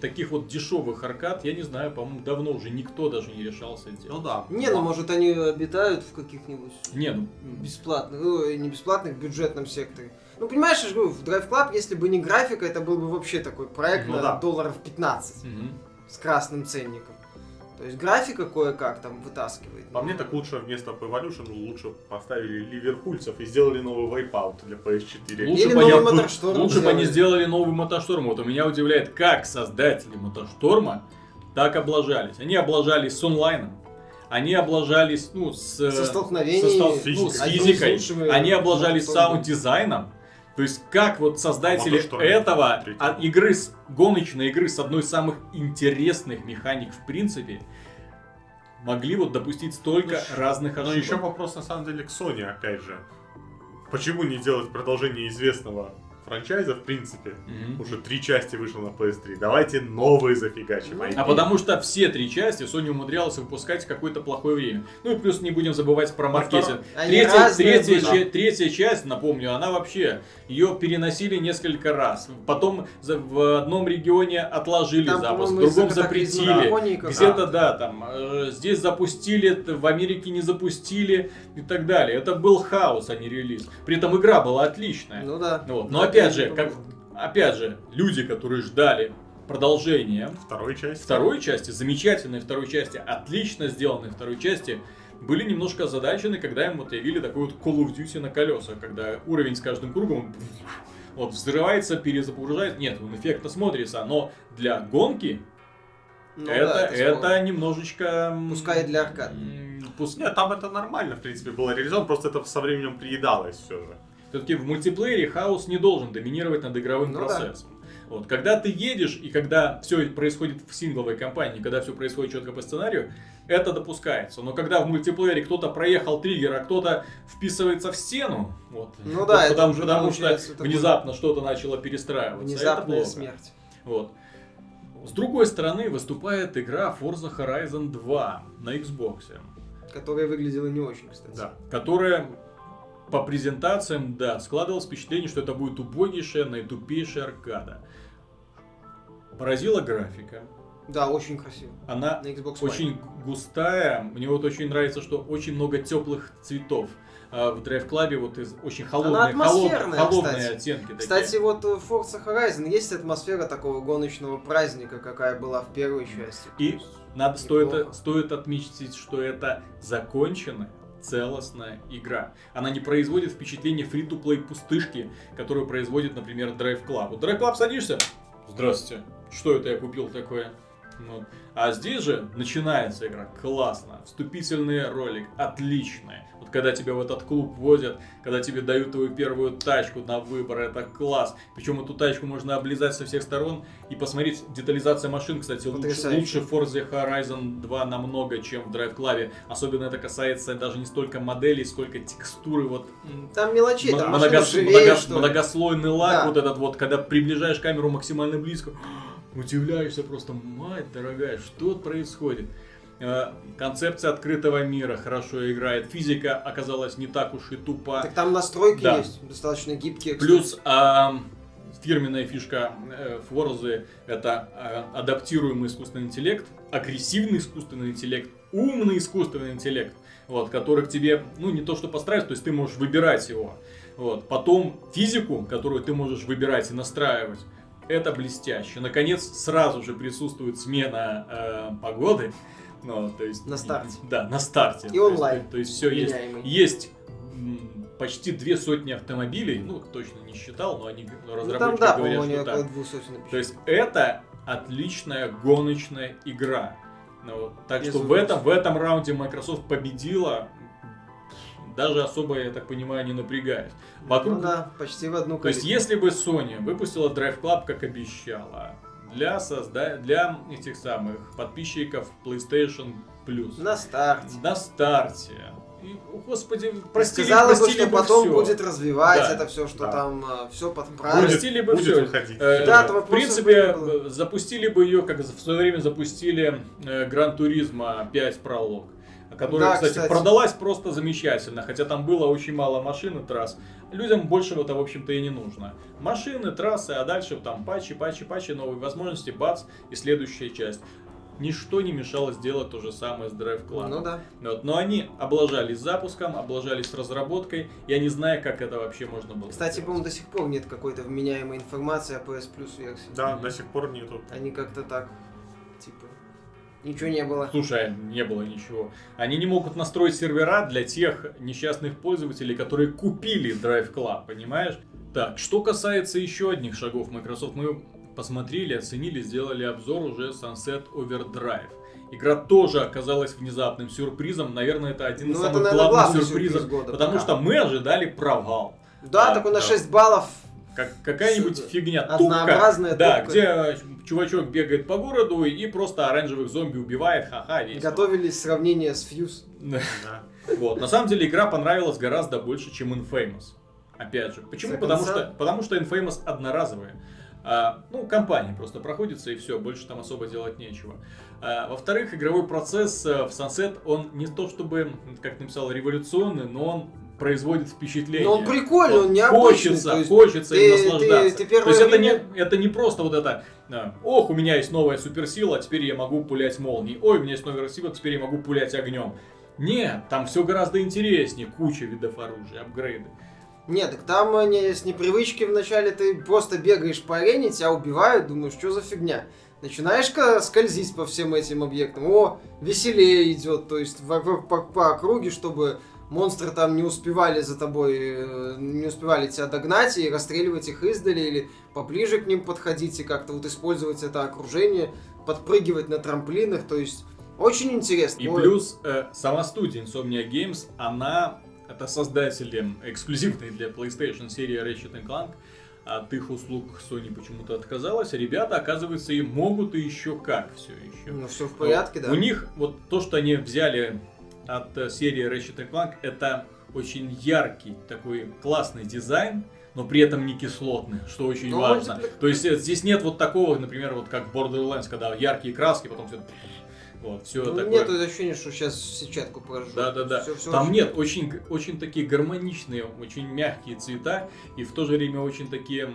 таких вот дешевых аркад, я не знаю, по-моему, давно уже никто даже не решался ну делать. да. Не, ну может они обитают в каких-нибудь Не, ну, бесплатных, ну не бесплатных, в бюджетном секторе. Ну понимаешь, я же говорю, в Drive Club, если бы не графика, это был бы вообще такой проект Ну на да. долларов 15 мгм. с красным ценником. То есть графика кое-как там вытаскивает. По мне так лучше вместо Evolution лучше поставили ливерпульцев и сделали новый Wipeout для PS4. Лучше Или бы новый они- MotorStorm Лучше бы они сделали. новый MotorStorm. Вот у меня удивляет, как создатели MotorStorm а так облажались. Они облажались с онлайном. Они облажались, ну, с... Со столкновений, со стол- физикой. ну, с физикой. Они облажались MotorStorm. саунд-дизайном. То есть, как вот создатели этого, Третий. а, игры, с, гоночной игры с одной из самых интересных механик в принципе, могли вот допустить столько Ну, разных Но ошибок. еще вопрос на самом деле к Sony, опять же. Почему не делать продолжение известного франчайза, в принципе? Мгм. Уже три части вышло на PS3. Давайте новые зафигачим. IP. А потому что все три части Sony умудрялась выпускать в какое-то плохое время. Ну и плюс не будем забывать про маркетинг. Они Третья, третья, ча- третья часть, напомню, она вообще, ее переносили несколько раз. Потом за- в одном регионе отложили Там, запуск, в другом запретили. Где-то, да, там, э, здесь запустили, в Америке не запустили и так далее. Это был хаос, а не релиз. При этом игра была отличная. Ну да. Вот. Но Да, опять это же, как, опять же, люди, которые ждали продолжения Второй части. второй части, замечательной второй части, отлично сделанной второй части, были немножко озадачены, когда им вот явили такой вот Call of Duty на колесах, когда уровень с каждым кругом вот взрывается, перезагружает. Нет, он эффектно смотрится, но для гонки Ну это, да, это, спорно. немножечко... Пускай для аркад. м, пус- Нет, там это нормально, в принципе, было реализовано, просто это со временем приедалось все же. Все-таки в мультиплеере хаос не должен доминировать над игровым Ну да. процессом. Вот, когда ты едешь и когда все происходит в сингловой кампании, когда все происходит четко по сценарию, это допускается. Но когда в мультиплеере кто-то проехал триггер, а кто-то вписывается в стену, вот, Ну да, это потому, потому что внезапно что-то начало перестраиваться. это Внезапная плохо. смерть. Вот. С другой стороны, выступает игра Forza Horizon 2 на Xbox. Которая выглядела не очень, кстати. Да. которая по презентациям, да, складывалось впечатление, что это будет убогейшая, наитупейшая аркада. Поразила графика. Да, очень красиво. Она На Xbox One. очень густая. Мне вот очень нравится, что очень много теплых цветов. А в Drive Club вот из очень холодные, холодные, холодные кстати. оттенки такие. Кстати, вот в Forza Horizon есть атмосфера такого гоночного праздника, какая была в первой части. И Надо стоит, стоит отметить, что это законченная, целостная игра. Она не производит впечатление фри-то-плей пустышки, которую производит, например, Drive Club. Вот Drive Club садишься, здравствуйте, что это я купил такое? Вот. А здесь же начинается игра классно, вступительный ролик отличный. Когда тебя в этот клуб возят, когда тебе дают твою первую тачку на выбор, это класс. Причем эту тачку можно облизать со всех сторон и посмотреть детализация машин, кстати, лучше, Потрясающе. лучше Forza Horizon 2 намного, чем в Drive Club. Особенно это касается даже не столько моделей, сколько текстуры, вот Там мелочей, там многос- живее, много- что ли. многослойный лак, Да. вот этот вот, когда приближаешь камеру максимально близко, удивляешься просто, мать дорогая, что происходит? Э, Концепция открытого мира хорошо играет, физика оказалась не так уж и тупа. Так там настройки Да. есть, достаточно гибкие. Плюс а, фирменная фишка э, это э, адаптируемый искусственный интеллект, агрессивный искусственный интеллект, умный искусственный интеллект, вот, который к тебе, ну, не то что постраивается, то есть ты можешь выбирать его. Вот. Потом физику, которую ты можешь выбирать и настраивать, это блестяще. Наконец, сразу же присутствует смена э, погоды. Ну, то есть, На старте. Да, на старте. И То есть, онлайн. То есть, все есть. Есть почти две сотни автомобилей, ну, точно не считал, но они Ну, разработчики там, да, говорят, что так. То есть это отличная гоночная игра. Ну, так Без что в этом, в этом раунде Microsoft победила, даже особо, я так понимаю, не напрягаясь. Вокруг Ну да, почти в одну то есть, если бы Sony выпустила Drive Club, как обещала, для, созда... для этих самых подписчиков PlayStation Plus На старте. на старте, и, о, господи, простили, Сказала бы, простили что бы потом всё. будет развивать Да. это все, что Да. там все подправить. Простили бы будет выходить. Э, Да, в принципе, было. э, запустили бы ее, как в свое время запустили э, Гран Туризма 5 пролог. Которая, Да, кстати, кстати. продалась просто замечательно, хотя там было очень мало машин и трасс. Людям большего-то, в общем-то, и не нужно. Машины, трассы, а дальше там патчи, патчи, патчи, новые возможности, бац, и следующая часть. Ничто не мешало сделать то же самое с Drive Club. Ну да. Вот, но они облажались запуском, облажались разработкой. Я не знаю, как это вообще можно было. Кстати, по-моему, до сих пор нет какой-то вменяемой информации о PS Plus версии. Да, до сих пор нету. Они как-то так, типа, ничего не было. Слушай, не было ничего. Они не могут настроить сервера для тех несчастных пользователей, которые купили Drive Club, понимаешь? Так, что касается еще одних шагов Microsoft, мы посмотрели, оценили, сделали обзор уже Sunset Overdrive. Игра тоже оказалась внезапным сюрпризом. Наверное, это один из Ну, это, самых наверное, главных главный сюрпризов, сюрприз года потому пока. что мы ожидали провал. Да, Да, такой на да. 6 баллов. Как, какая-нибудь фигня. Тупка. Однообразная Да, тупка. где чувачок бегает по городу и просто оранжевых зомби убивает, ха-ха, весело. Готовились сравнение с. Да. Вот. На самом деле игра понравилась гораздо больше, чем Infamous. Опять же. Почему? Потому что, потому что Infamous одноразовая. А, ну, компания просто проходится и все, больше там особо делать нечего. А, во-вторых, игровой процесс э, в Sunset, он не то чтобы, как ты написал, революционный, но он производит впечатление. Но он прикольный, Вот он необычный. Хочется, есть хочется ты- им ты- наслаждаться. ты первое То есть это, время- не, это не просто вот это, а, ох, у меня есть новая суперсила, теперь я могу пулять молнией. Ой, у меня есть новая сила, теперь я могу пулять огнем. Нет, там все гораздо интереснее, куча видов оружия, апгрейды. Нет, так там э, не, с непривычки вначале ты просто бегаешь по арене, тебя убивают, думаешь, что за фигня. Начинаешь-ка скользить по всем этим объектам. О, веселее идет, то есть вокруг по, по округе, чтобы монстры там не успевали за тобой, э, не успевали тебя догнать и расстреливать их издали, или поближе к ним подходить и как-то вот использовать это окружение, подпрыгивать на трамплинах, то есть очень интересно. И Ой, плюс э, сама студия Insomnia Games, она это создатели эксклюзивной для PlayStation серии Ratchet Clank. От их услуг Sony почему-то отказалась. Ребята, оказывается, и могут и еще как все еще. Ну, все в порядке, да. У них вот то, что они взяли от э, серии Ratchet Clank, это очень яркий, такой классный дизайн, но при этом не кислотный, что очень Ну, важно. мультиплик- То есть э, здесь нет вот такого, например, вот как в Borderlands, когда яркие краски, потом все вот, все Ну, такое. Нет ощущения, что сейчас сетчатку поражу. Да, да, да. Всё- всё Там очень- нет, очень, очень такие гармоничные, очень мягкие цвета и в то же время очень такие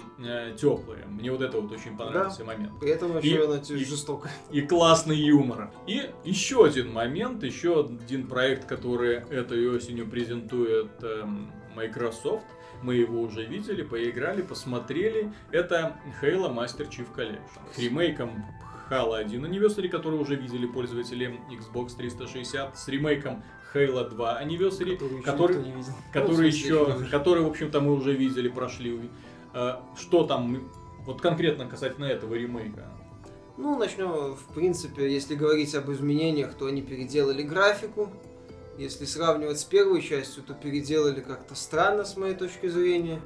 теплые. Мне вот это вот очень понравился момент. При этом И- вообще она и- жестоко. И классный юмор. И еще один момент, еще один проект, который этой осенью презентует эм, Microsoft. Мы его уже видели, поиграли, посмотрели. Это Halo Master Chief Collection. Ремейком Halo 1 Anniversary, который уже видели пользователи Xbox 360. С ремейком Halo 2 Anniversary, Который еще который, видел. который Ну, смысле, еще, еще который, в общем-то, мы уже видели, прошли. Э, Что там, вот конкретно касательно этого ремейка? Ну, начнем, в принципе, если говорить об изменениях, то они переделали графику. Если сравнивать с первой частью, то переделали как-то странно, с моей точки зрения.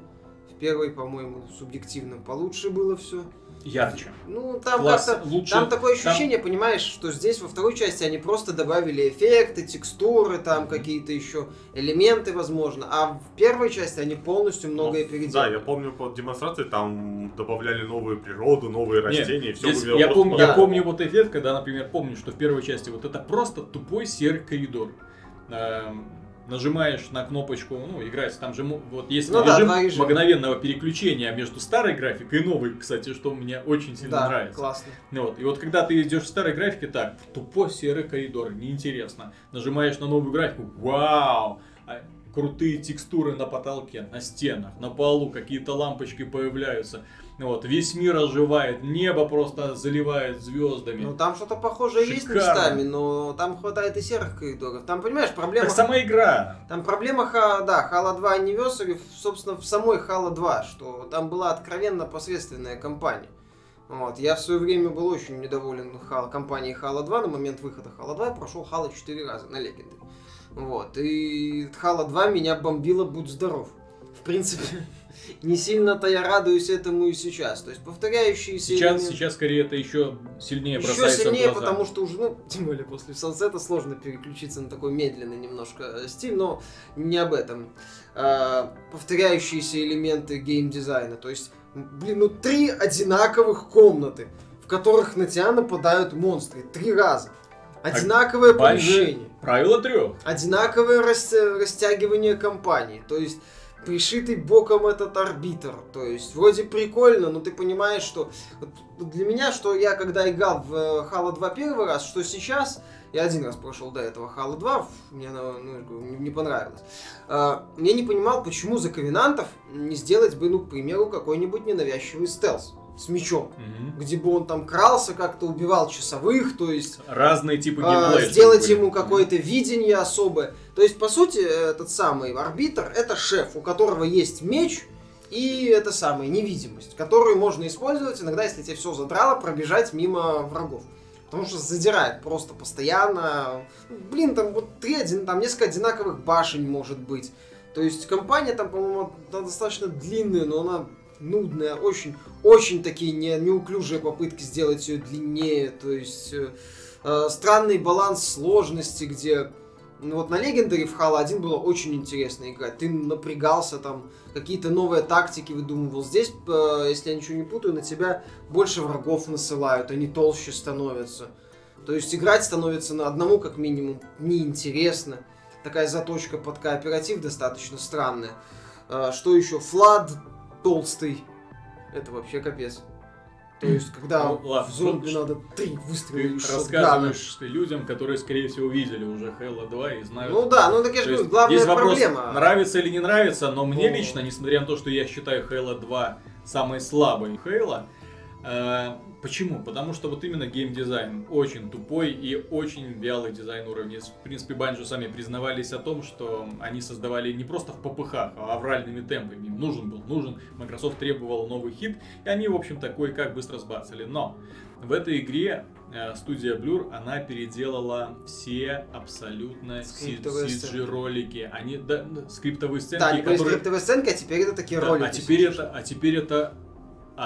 В первой, по-моему, субъективно получше было все. Ярче. Ну, там как-то... лучше. Там такое там- ощущение, понимаешь, что здесь во второй части они просто добавили эффекты, текстуры, там какие-то еще элементы, возможно. А в первой части они полностью многое Ну, переделали. Да, я помню по демонстрации там добавляли новую природу, новые Нет, растения, и все здесь я, помню, Да. я помню вот эффект, когда, например, помню, что в первой части вот это просто тупой серый коридор. Эм, нажимаешь на кнопочку, ну, играть, там же вот есть Ну да, режим режима. мгновенного переключения между старой графикой и новой, кстати, что мне очень сильно Да, нравится. классно. Ну Вот. И вот когда ты идешь в старой графике, так, тупо серый коридор, неинтересно. Нажимаешь на новую графику, вау! Крутые текстуры на потолке, на стенах, на полу, какие-то лампочки появляются. Вот. Весь мир оживает, небо просто заливает звездами. Ну там что-то похожее есть местами, но там хватает и серых коридоров. Там, понимаешь, проблема... так сама игра. Там проблема, да, Halo 2 Anniversary, собственно, в самой Halo 2, что там была откровенно посредственная кампания. Вот. Я в свое время был очень недоволен Halo, компанией Halo 2. На момент выхода Halo 2 я прошел Halo 4 раза на Legendary. Вот. И Halo 2 меня бомбило, будь здоров. В принципе, не сильно-то я радуюсь этому и сейчас. То есть повторяющиеся Сейчас, элементы- сейчас скорее это еще сильнее еще бросается сильнее, в глаза. потому что уже, ну, тем более после Сансета сложно переключиться на такой медленный немножко э, стиль, но не об этом. А, повторяющиеся элементы геймдизайна, то есть, блин, ну три одинаковых комнаты, в которых на тебя нападают монстры, три раза. Одинаковое Банжи помещение. Правило трех. Одинаковое рас- растягивание компании. То есть пришитый боком этот арбитр. То есть вроде прикольно, но ты понимаешь, что для меня, что я когда играл в э, Halo 2 первый раз, что сейчас, я один раз прошел до этого Halo 2, ф, мне оно, ну, не- не понравилось. А, Я не понимал, почему за ковенантов не сделать бы, ну, к примеру, какой-нибудь ненавязчивый стелс с мечом. Мгм. Где бы он там крался, как-то убивал часовых, то есть Разные типы а, геймплея. чтобы сделать были. ему какое-то видение особое. То есть, по сути, этот самый арбитр это шеф, у которого есть меч и это самая невидимость, которую можно использовать иногда, если тебе все задрало, пробежать мимо врагов. Потому что задирает просто постоянно. Блин, там вот три, один, там несколько одинаковых башен может быть. То есть компания там, по-моему, достаточно длинная, но она нудная, очень, очень такие не, неуклюжие попытки сделать ее длиннее. То есть э, э, странный баланс сложности, где ну, вот на Legendary в Halo 1 было очень интересно играть. Ты напрягался там, какие-то новые тактики выдумывал. Здесь, э, если я ничего не путаю, на тебя больше врагов насылают, они толще становятся. То есть играть становится на одному как минимум неинтересно. Такая заточка под кооператив достаточно странная. Э, Что еще? Флад толстый. Это вообще капец. То есть, когда Ну, ладно, в зомби надо Ты из шотгана. рассказываешь людям, которые, скорее всего, видели уже Halo 2 и знают. Ну да, ну так я же говорю, главная есть вопрос, проблема. нравится или не нравится, но мне Ну. лично, несмотря на то, что я считаю Halo 2 самой слабой Halo, э, почему? Потому что вот именно геймдизайн очень тупой и очень вялый дизайн уровня. В принципе, Банжу сами признавались о том, что они создавали не просто в попыхах, а авральными темпами. Им нужен был, нужен. Microsoft требовал новый хит, и они, в общем, такой как быстро сбацали. Но в этой игре э, студия Blur, она переделала все абсолютно. CG-ролики. Они, да, скриптовые сценки, Да, они которые... скриптовые сценки, а теперь это такие Да, ролики. а теперь это, а теперь это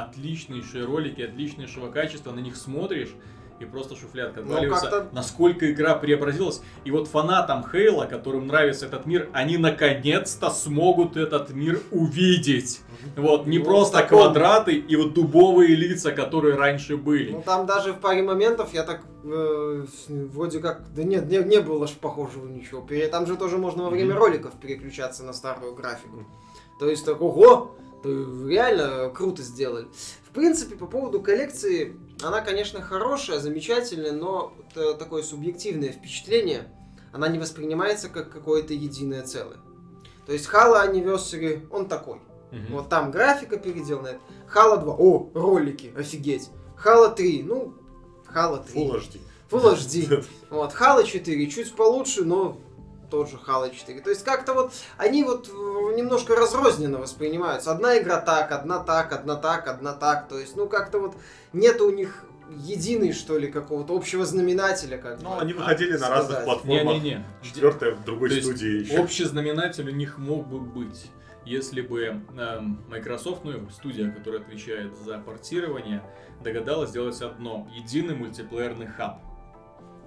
отличнейшие ролики, отличнейшего качества. На них смотришь и просто шуфлятка Ну, отваливается. Насколько игра преобразилась. И вот фанатам Хейла, которым нравится этот мир, они наконец-то смогут этот мир увидеть. Вот, не Ну, просто таком- квадраты и вот дубовые лица, которые раньше были. Ну там даже в паре моментов я так э, вроде как. Да нет, не, не было ж похожего ничего. Там же тоже можно во время Мгм. роликов переключаться на старую графику. То есть так, ого! Реально круто сделали. В принципе, по поводу коллекции, она, конечно, хорошая, замечательная, но такое субъективное впечатление. Она не воспринимается как какое-то единое целое. То есть Halo Anniversary, он такой. Мгм. Вот там графика переделана. Halo 2, о, ролики, офигеть. Halo 3, ну, Halo 3. Full HD. Full HD. Вот, Halo 4 чуть получше, но тот же Halo 4. То есть как-то вот они вот э, немножко разрозненно воспринимаются. Одна игра так, одна так, одна так, одна так. То есть, ну как-то вот нет у них единой, что ли, какого-то общего знаменателя. Как Ну, бы. они выходили на разных сказать. платформах. Не-не-не. Четвертая в другой То есть студии еще. Общий знаменатель у них мог бы быть, если бы эм, Microsoft, ну, студия, которая отвечает за портирование, догадалась сделать одно. Единый мультиплеерный хаб.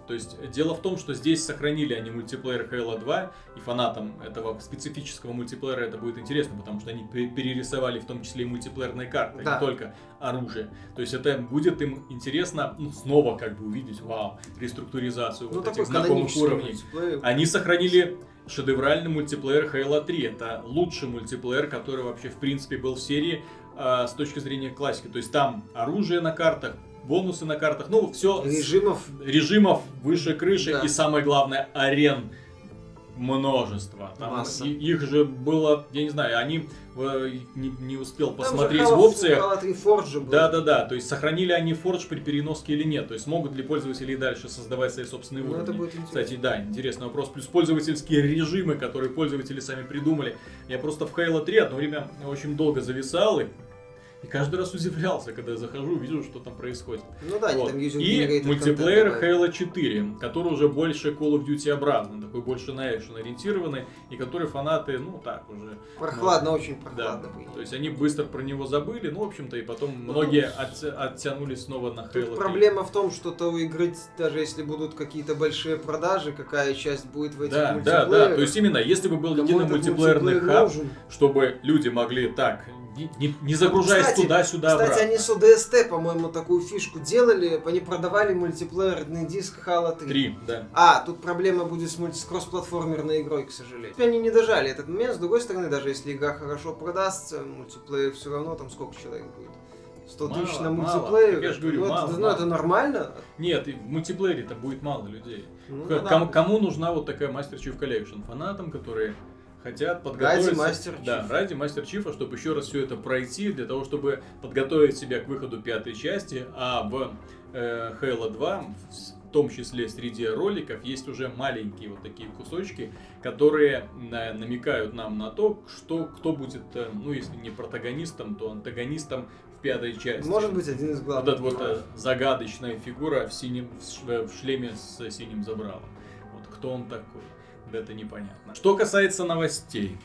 То есть дело в том, что здесь сохранили они мультиплеер Halo 2, и фанатам этого специфического мультиплеера это будет интересно, потому что они пе- перерисовали в том числе и мультиплеерные карты, Да. не только оружие. То есть это будет им интересно ну, снова как бы увидеть, вау, реструктуризацию Ну вот этих знакомых уровней. мультиплеер. Они сохранили шедевральный мультиплеер Halo 3. Это лучший мультиплеер, который вообще в принципе был в серии э, с точки зрения классики. То есть там оружие на картах, бонусы на картах, ну все Режимов режимов выше крыши Да. и самое главное арен множество. Там Масса. и- их же было, я не знаю, они э, не, не успел Там посмотреть Halo- в опциях. Halo 3 Forge был. Да, да, да. То есть сохранили они Forge при переноске или нет. То есть могут ли пользователи и дальше создавать свои собственные Ну, уровни. это будет интересно. Кстати, да, интересный вопрос. Плюс пользовательские режимы, которые пользователи сами придумали. Я просто в Halo 3 одно время очень долго зависал и, и каждый раз удивлялся, когда я захожу, вижу, что там происходит. Ну да, они Вот. там user И мультиплеер. Halo 4, который уже больше Call of Duty образный, такой больше на экшен ориентированный, и который фанаты, ну так уже. Прохладно, очень Да. прохладно. приняли. То есть они быстро про него забыли, ну, в общем-то, и потом Ну, многие оття- оттянулись снова на Halo Тут 3. проблема в том, что то игры, даже если будут какие-то большие продажи, какая часть будет в этих Да, да, мультиплеерах. да. То есть именно, если бы был единый мультиплеерный мультиплеер хаб, нужен? чтобы люди могли так, не, не- не загружаясь Кстати, туда-сюда Кстати, обратно. они с ODST, по-моему, такую фишку делали. Они продавали мультиплеерный диск Halo 3. Три, да. А, тут проблема будет с, мульти- с кроссплатформерной игрой, к сожалению. Они не дожали этот момент. С другой стороны, даже если игра хорошо продастся, мультиплеер все равно там сколько человек будет? 100 Мало, тысяч на мало. мультиплеере. Так я ж говорю, ну, мало, это, ну, мало. это нормально. Нет, и в мультиплеере это будет мало людей. Ну, К- да. кому, кому нужна вот такая Master Chief Collection? Фанатам, которые хотят подготовиться... Master Да, Chief. ради Мастер Чифа, чтобы еще раз все это пройти, для того, чтобы подготовить себя к выходу пятой части, а в э, Halo 2, в том числе среди роликов, есть уже маленькие вот такие кусочки, которые на- намекают нам на то, что кто будет, э, ну если не протагонистом, то антагонистом в пятой части. Может быть, один из Вот главных. эта вот э, загадочная фигура в синем в шлеме с синим забралом. Вот кто он такой? Да это непонятно. Что касается новостей.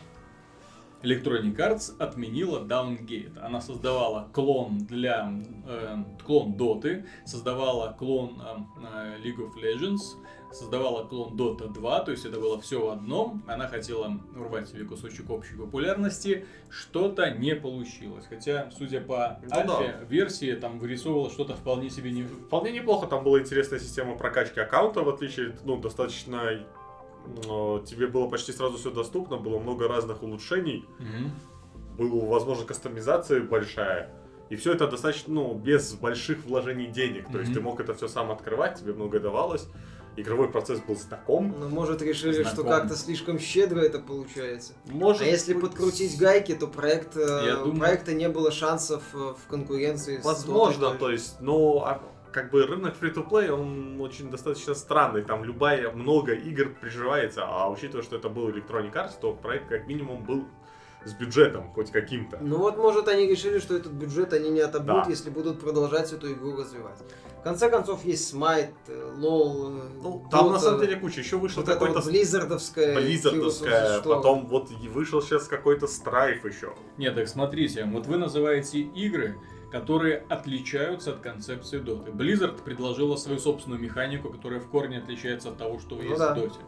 Electronic Arts отменила Downgate. Она создавала клон для э, клон Доты, создавала клон э, э, League of Legends, создавала клон Dota 2, то есть это было все в одном. Она хотела урвать себе кусочек общей популярности, что-то не получилось. Хотя, судя по Ну да. альфе версии, там вырисовывало что-то вполне себе не Вполне неплохо, там была интересная система прокачки аккаунта, в отличие, ну, достаточно... Тебе было почти сразу все доступно, было много разных улучшений, Мгм. была возможность кастомизация большая. И все это достаточно, ну, без больших вложений денег. То есть ты мог это все сам открывать, тебе многое давалось. Игровой процесс был знаком. Ну, может, решили, что Знаком. как-то слишком щедро это получается. Может а если быть, подкрутить гайки, то проект, э, Я у думаю- проекта не было шансов э, в конкуренции с Возможно, Dota. то есть, но а, как бы рынок free-to-play, он очень достаточно странный. Там любая, много игр приживается, а учитывая, что это был Electronic Arts, то проект как минимум был с бюджетом хоть каким-то. Ну вот, может, они решили, что этот бюджет они не отобьют, Да. если будут продолжать эту игру развивать. В конце концов, есть Smite, э, LoL, э, Ну, там на Dota, самом деле куча. Еще вышел вот какой-то вот Blizzard овская, Blizzard овская, потом вот вышел сейчас какой-то Strife еще. Нет, так смотрите, вот вы называете игры, которые отличаются от концепции Dota 'ы. Blizzard предложила свою собственную механику, которая в корне отличается от того, что Ну есть да. в Dota 'е.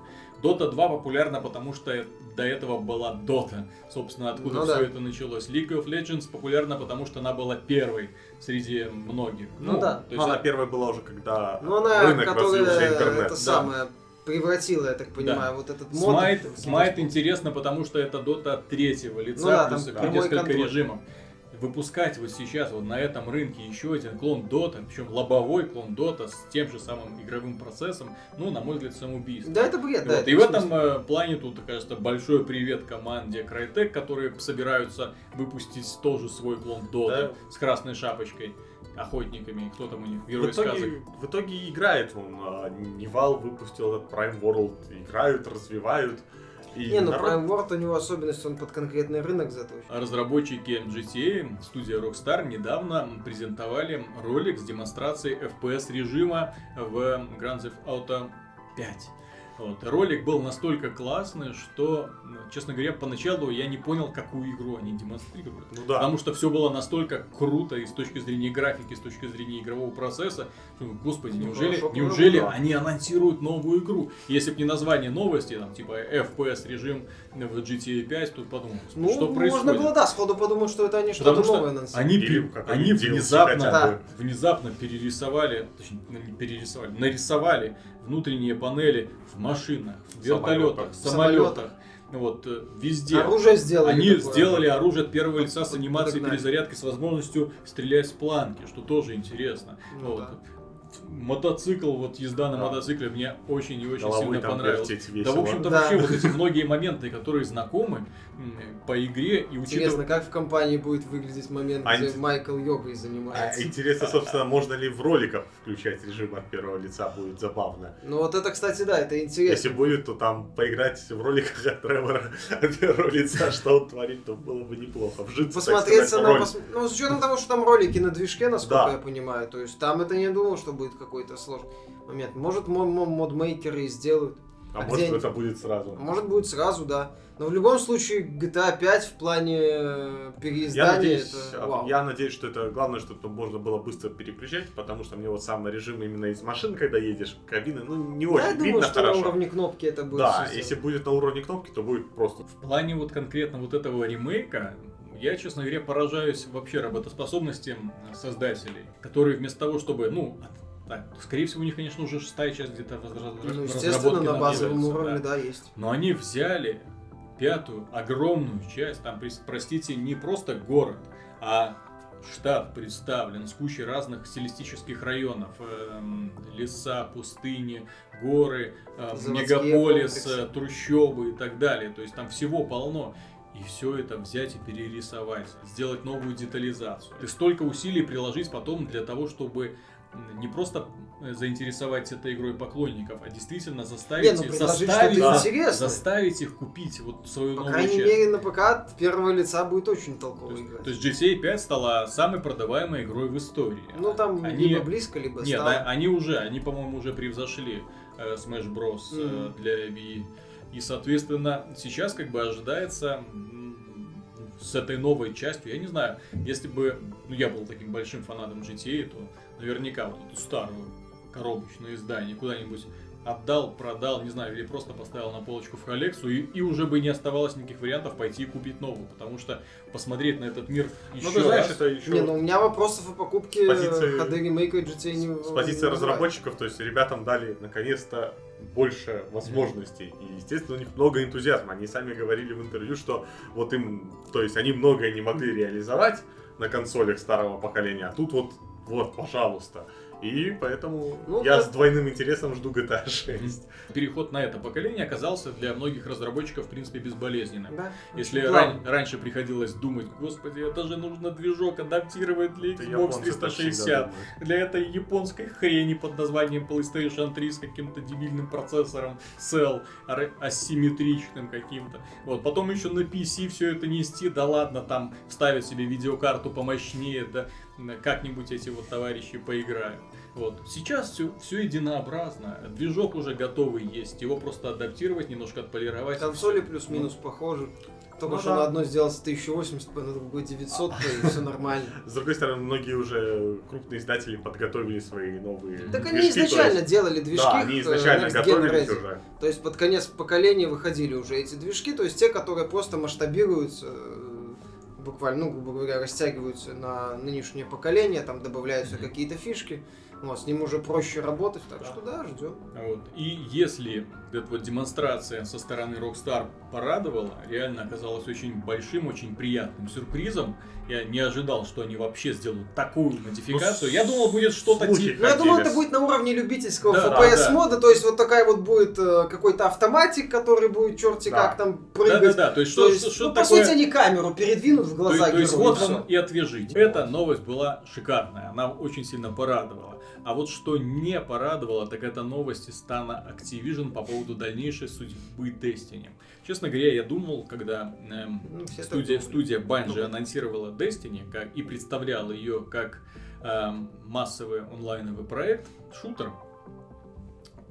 Дота 2 популярна, потому что до этого была Дота. Собственно, откуда Ну все да. это началось. League of Legends популярна, потому что она была первой среди многих. Ну да. То есть она это- первая была уже, когда Ну, она, рынок которая развился, интернет. это да. самое превратила, я так понимаю, вот этот мод. Смайт, Смайт интересно, потому что это дота от третьего лица, Ну да, плюс там несколько контроль. режимов. Выпускать вот сейчас вот на этом рынке еще один клон Дота, причем лобовой клон Дота с тем же самым игровым процессом, ну, на мой взгляд, самоубийство. Да, это бред, да. Вот, это и в этом э, плане тут, кажется, большой привет команде Crytek, которые собираются выпустить тоже свой клон Dota с красной шапочкой, охотниками, кто там у них, герои сказок. итоге, в итоге играет он. а, Nival выпустил этот Prime World. Играют, развивают. И Не, ну народ- Prime World у него особенность, он под конкретный рынок заточен. Разработчики GTA, студия Rockstar, недавно презентовали ролик с демонстрацией FPS режима в Grand Theft Auto 5. Вот. Ролик был настолько классный, что, ну, честно говоря, поначалу я не понял, какую игру они демонстрируют. Ну да. Потому что все было настолько круто и с точки зрения графики, и с точки зрения игрового процесса. что, Господи, Ну, неужели, хорошо, неужели да. они анонсируют новую игру? Если бы не название новости, там, типа FPS режим в GTA 5, тут подумал, Ну, что происходит? можно было, да, сходу подумать, что это они что-то что новое анонсируют. они, Или они внезапно, внезапно перерисовали, точнее, ну, не перерисовали, нарисовали внутренние панели в машинах, в вертолетах, Самолетах. самолетах, вот, э, везде. Оружие сделали. Они такое. сделали оружие от первого лица с анимацией подогнали. перезарядки с возможностью стрелять с планки, что тоже интересно. Ну Вот. да. Мотоцикл, вот езда на Да. мотоцикле мне очень и очень Головой сильно понравилось. Да, в общем-то, Да. вообще вот эти многие моменты, которые знакомы по игре и учитывая... Интересно, как в компании будет выглядеть момент, А где ин- Майкл йогой А, занимается. интересно, собственно, можно ли в роликах включать режим от первого лица, будет забавно. Ну вот это, кстати, да, это Если интересно. будет, то там поиграть в роликах от Тревора от первого лица, что он творит, то было бы неплохо. Вжиться, Посмотреться на... роль. пос- Ну, с учетом того, что там ролики на движке, насколько Да. я понимаю. То есть там это не думал, что будет какой-то сложный момент. Может, мо- мо- модмейкеры и сделают. А, А может, это будет сразу. Может, будет сразу, да. Но в любом случае, GTA 5 в плане э, Я переиздания надеюсь, это а, вау. я надеюсь, что это главное, что это можно было быстро переключать, потому что мне вот сам режим именно из машин, когда едешь, кабины, ну не очень я видно думаю, что хорошо. на уровне кнопки это будет да, если будет на уровне кнопки, то будет просто. В плане вот конкретно вот этого ремейка, я, честно говоря, поражаюсь вообще работоспособностям создателей, которые вместо того, чтобы, ну, так, скорее всего, у них, конечно, уже шестая часть где-то в разра- в Ну, естественно, на базовом уровне, да. да, есть. Но они взяли пятую огромную часть, там, простите, не просто город, а штат представлен с кучей разных стилистических районов. эм, леса, пустыни, горы, э, мегаполис, комплексы. трущобы и так далее. То есть там всего полно. И все это взять и перерисовать, сделать новую детализацию. И столько усилий приложить потом для того, чтобы не просто э, заинтересовать этой игрой поклонников, а действительно заставить, Не, ну их- заставить, да, заставить их купить вот свою По новую крайней часть. мере, на ПК от первого лица будет очень То толково есть, играть. то есть GTA 5 стала самой продаваемой игрой в истории. Ну там Они- либо близко, либо Нет, стало. а- они уже, они, по-моему, уже превзошли э, Smash Bros. э, Мгм. для Wii. И, соответственно, сейчас как бы ожидается с этой новой частью, я не знаю, если бы ну, я был таким большим фанатом GTA, то наверняка вот эту старую коробочное издание куда-нибудь отдал, продал, не знаю, или просто поставил на полочку в коллекцию, и, и уже бы не оставалось никаких вариантов пойти и купить новую, потому что посмотреть на этот мир еще Ну, ты знаешь, раз... это еще Не, ну у меня вопросов о покупке С позиции- HD ремейка GTA не с позиции не разработчиков, то есть ребятам дали наконец-то больше возможностей. И, естественно, у них много энтузиазма. Они сами говорили в интервью, что вот им, то есть они многое не могли реализовать на консолях старого поколения, а тут вот, вот, пожалуйста. И поэтому Ну, я да. с двойным интересом жду GTA 6. Переход на это поколение оказался для многих разработчиков, в принципе, безболезненным. Да, Если ран- раньше приходилось думать, господи, это же нужно движок адаптировать для Xbox японцы так 360, всегда думают. для этой японской хрени под названием PlayStation 3 с каким-то дебильным процессором Cell, ар- асимметричным каким-то. Вот, потом еще на PC все это нести, да ладно, там вставят себе видеокарту помощнее, да как-нибудь эти вот товарищи поиграют. Вот. Сейчас все, все единообразно, движок уже готовый есть, его просто адаптировать, немножко отполировать. Консоли плюс-минус похожи. Только Ну что да. на одной сделался 1080p, на другой 900 и все нормально. С другой стороны, многие уже крупные издатели подготовили свои новые Так они изначально делали движки Да, они э, изначально готовились уже. То есть под конец поколения выходили уже эти движки, то есть те, которые просто масштабируются, э, буквально, ну, грубо говоря, растягиваются на нынешнее поколение, там добавляются Мгм. какие-то фишки, вот, с ним уже проще работать, так Да. что да, ждем. Вот. И если эта вот демонстрация со стороны Rockstar порадовала, реально оказалась очень большим, очень приятным сюрпризом. Я не ожидал, что они вообще сделают такую модификацию. Ну, Я думал, будет что-то типа... Ну, я Хотели. это будет на уровне любительского Да, FPS да. мода, то есть вот такая вот будет э, какой-то автоматик, который будет черти Да. как там прыгать. Да-да-да, то есть То что, есть, что, что ну, по такое... сути, они камеру передвинут в То, глаза то есть вот вам и отвяжите. Эта новость была шикарная, она очень сильно порадовала. А вот что не порадовало, так это новости стана Activision по поводу дальнейшей судьбы Destiny. Честно говоря, я думал, когда эм, Ну, студия, студия Bungie Ну. анонсировала Destiny как, и представляла ее как эм, массовый онлайновый проект, шутер,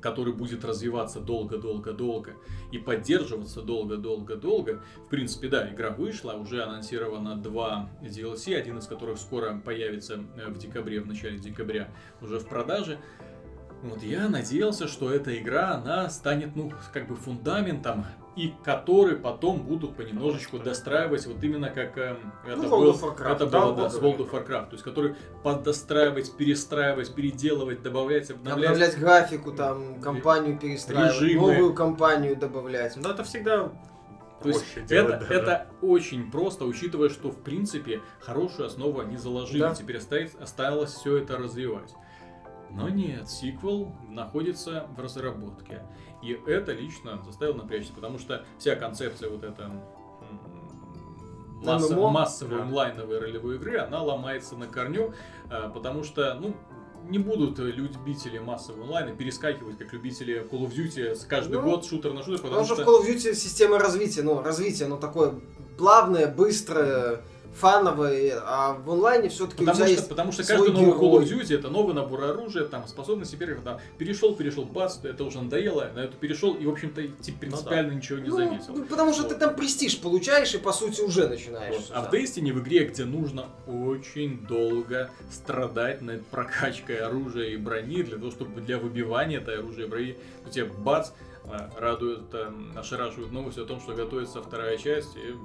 который будет развиваться долго-долго-долго и поддерживаться долго-долго-долго. В принципе, да, игра вышла, уже анонсировано два DLC, один из которых скоро появится э, в декабре, в начале декабря уже в продаже. Вот я надеялся, что эта игра, она станет, ну, как бы фундаментом, и который потом будут понемножечку достраивать, вот именно как э, это, Ну, был- Warcraft. это Да, было да, с World of Warcraft, то есть который подостраивать, перестраивать, переделывать, добавлять, обновлять. Обновлять графику, там, компанию перестраивать, Режимы. новую компанию добавлять. Но это всегда То есть делать это, даже. это очень просто, учитывая, что в принципе хорошую основу они заложили, Да. теперь осталось, осталось все это развивать. Но нет, сиквел находится в разработке. И это лично заставило напрячься, потому что вся концепция вот эта м, масса- ММО? массовой онлайновой ролевой игры, она ломается на корню, э, потому что, ну, не будут любители массового онлайна перескакивать, как любители Call of Duty, с каждый Ну, год шутер на шутер, потому Потому что что... в Call of Duty система развития, ну, развитие, ну, такое плавное, быстрое, фановое, а в онлайне все-таки у Потому тебя что, есть потому что свой каждый новый Call of герой. Duty это новый набор оружия, там способности первых, там перешел, перешел, бац, это уже надоело, на эту перешел и в общем-то типа, принципиально ничего не Ну, заметил. ну, потому что Вот. ты там престиж получаешь и по сути уже начинаешь. Вот. А в. Destiny в игре, где нужно очень долго страдать над прокачкой оружия и брони, для того, чтобы для выбивания этой оружия и брони, у тебя бац, радует, эм, ошарашивают новости о том, что готовится вторая часть, и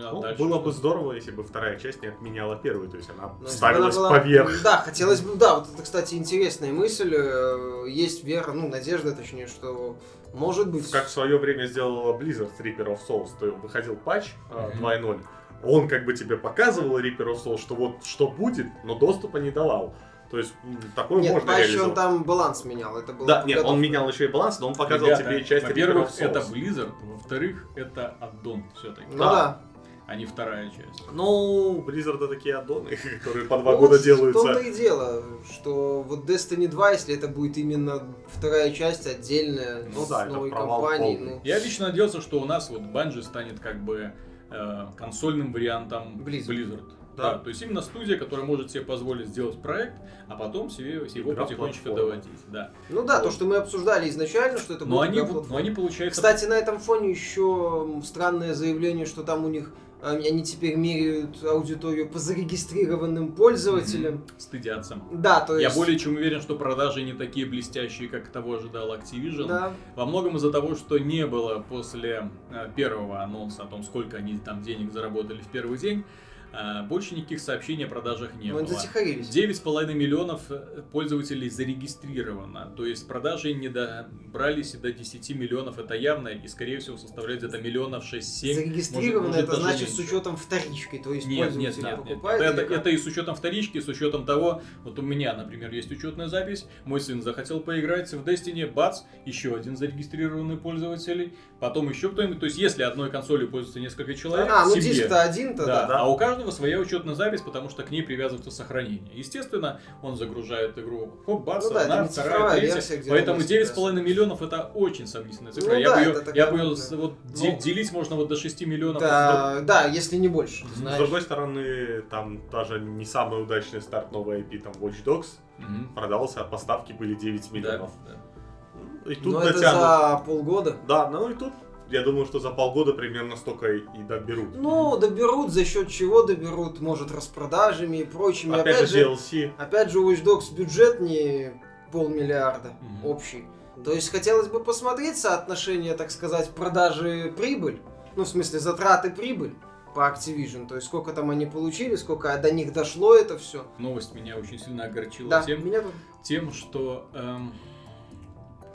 а Ну, дальше было бы здорово, если бы вторая часть не отменяла первую, то есть она Ну, ставилась она была- поверх. Да, хотелось бы, да, вот это, кстати, интересная мысль. э, Есть вера, ну, надежда, точнее, что может быть... Как в свое время сделала Blizzard с Reaper of Souls, то выходил патч э, Мгм. 2.0, он как бы тебе показывал Reaper of Souls, что вот что будет, но доступа не давал. То есть такое Нет, можно он реализовать. там баланс менял. Это было Да, нет, он менял еще и баланс, но он показывал Ребята, тебе часть во-первых, это Blizzard, во-вторых, это аддон все-таки, Ну Да. да. а не вторая часть. Ну, Blizzard такие аддоны, которые по два Ну, года вот В делаются. том-то и дело, что вот Destiny 2, если это будет именно вторая часть отдельная, Ну с да, это новой компанией, ну, Я лично надеялся, что у нас вот Bungie станет как бы э, консольным вариантом Blizzard. Blizzard. Да. Да. то есть именно студия, которая может себе позволить сделать проект, а потом себе его Игра потихонечку доводить. Да. ну да, то, что мы обсуждали изначально, что это Но будет они, но они получается... Кстати, на этом фоне еще странное заявление, что там у них а, они теперь меряют аудиторию по зарегистрированным пользователям. Стыдятся. Да, то есть... Я более чем уверен, что продажи не такие блестящие, как того ожидал Activision. Да. Во многом из-за того, что не было после э, первого анонса о том, сколько они там денег заработали в первый день, больше никаких сообщений о продажах не Мы было. затихарились. 9,5 миллионов э, пользователей зарегистрировано. То есть продажи не добрались и до 10 миллионов. Это явно и, скорее всего, составляет где-то миллионов 6-7. Зарегистрировано, может, это может, даже значит с меньше. учетом вторички, то есть Нет, нет, нет, нет. покупает. Это, как? это и с учетом вторички, с учетом того, вот у меня, например, есть учетная запись, мой сын захотел поиграть в Destiny, бац, еще один зарегистрированный пользователь, потом еще кто-нибудь. То есть, если одной консолью пользуется несколько человек, А, ну диск-то один-то, да, да. да. а у каждого своя учетная запись, потому что к ней привязывается сохранение. Естественно, он загружает игру, хоп, бац, Ну да, это одна, вторая, третья. версия, Поэтому она есть, 9,5 миллионов это очень сомнительная цифра. Ну я да, бы это ее, такая я бы ее вот Ну. де- делить можно вот до 6 миллионов. Да, да, если не больше, ты С знаешь. другой стороны, там даже не самый удачный старт новой IP, там Watch Dogs, Мгм. продался, а поставки были 9 Да, миллионов. да. И тут Но это дотянут. за полгода. Да, ну и тут, я думаю, что за полгода примерно столько и доберут. Ну, доберут, за счет чего доберут, может, распродажами и прочими. Опять, же, DLC. опять же, у Watch Dogs бюджет не полмиллиарда Мгм. общий. То есть хотелось бы посмотреть соотношение, так сказать, продажи-прибыль. Ну, в смысле, затраты-прибыль по Activision. То есть сколько там они получили, сколько до них дошло это все. Новость меня очень сильно огорчила Да, тем, меня тем, что эм,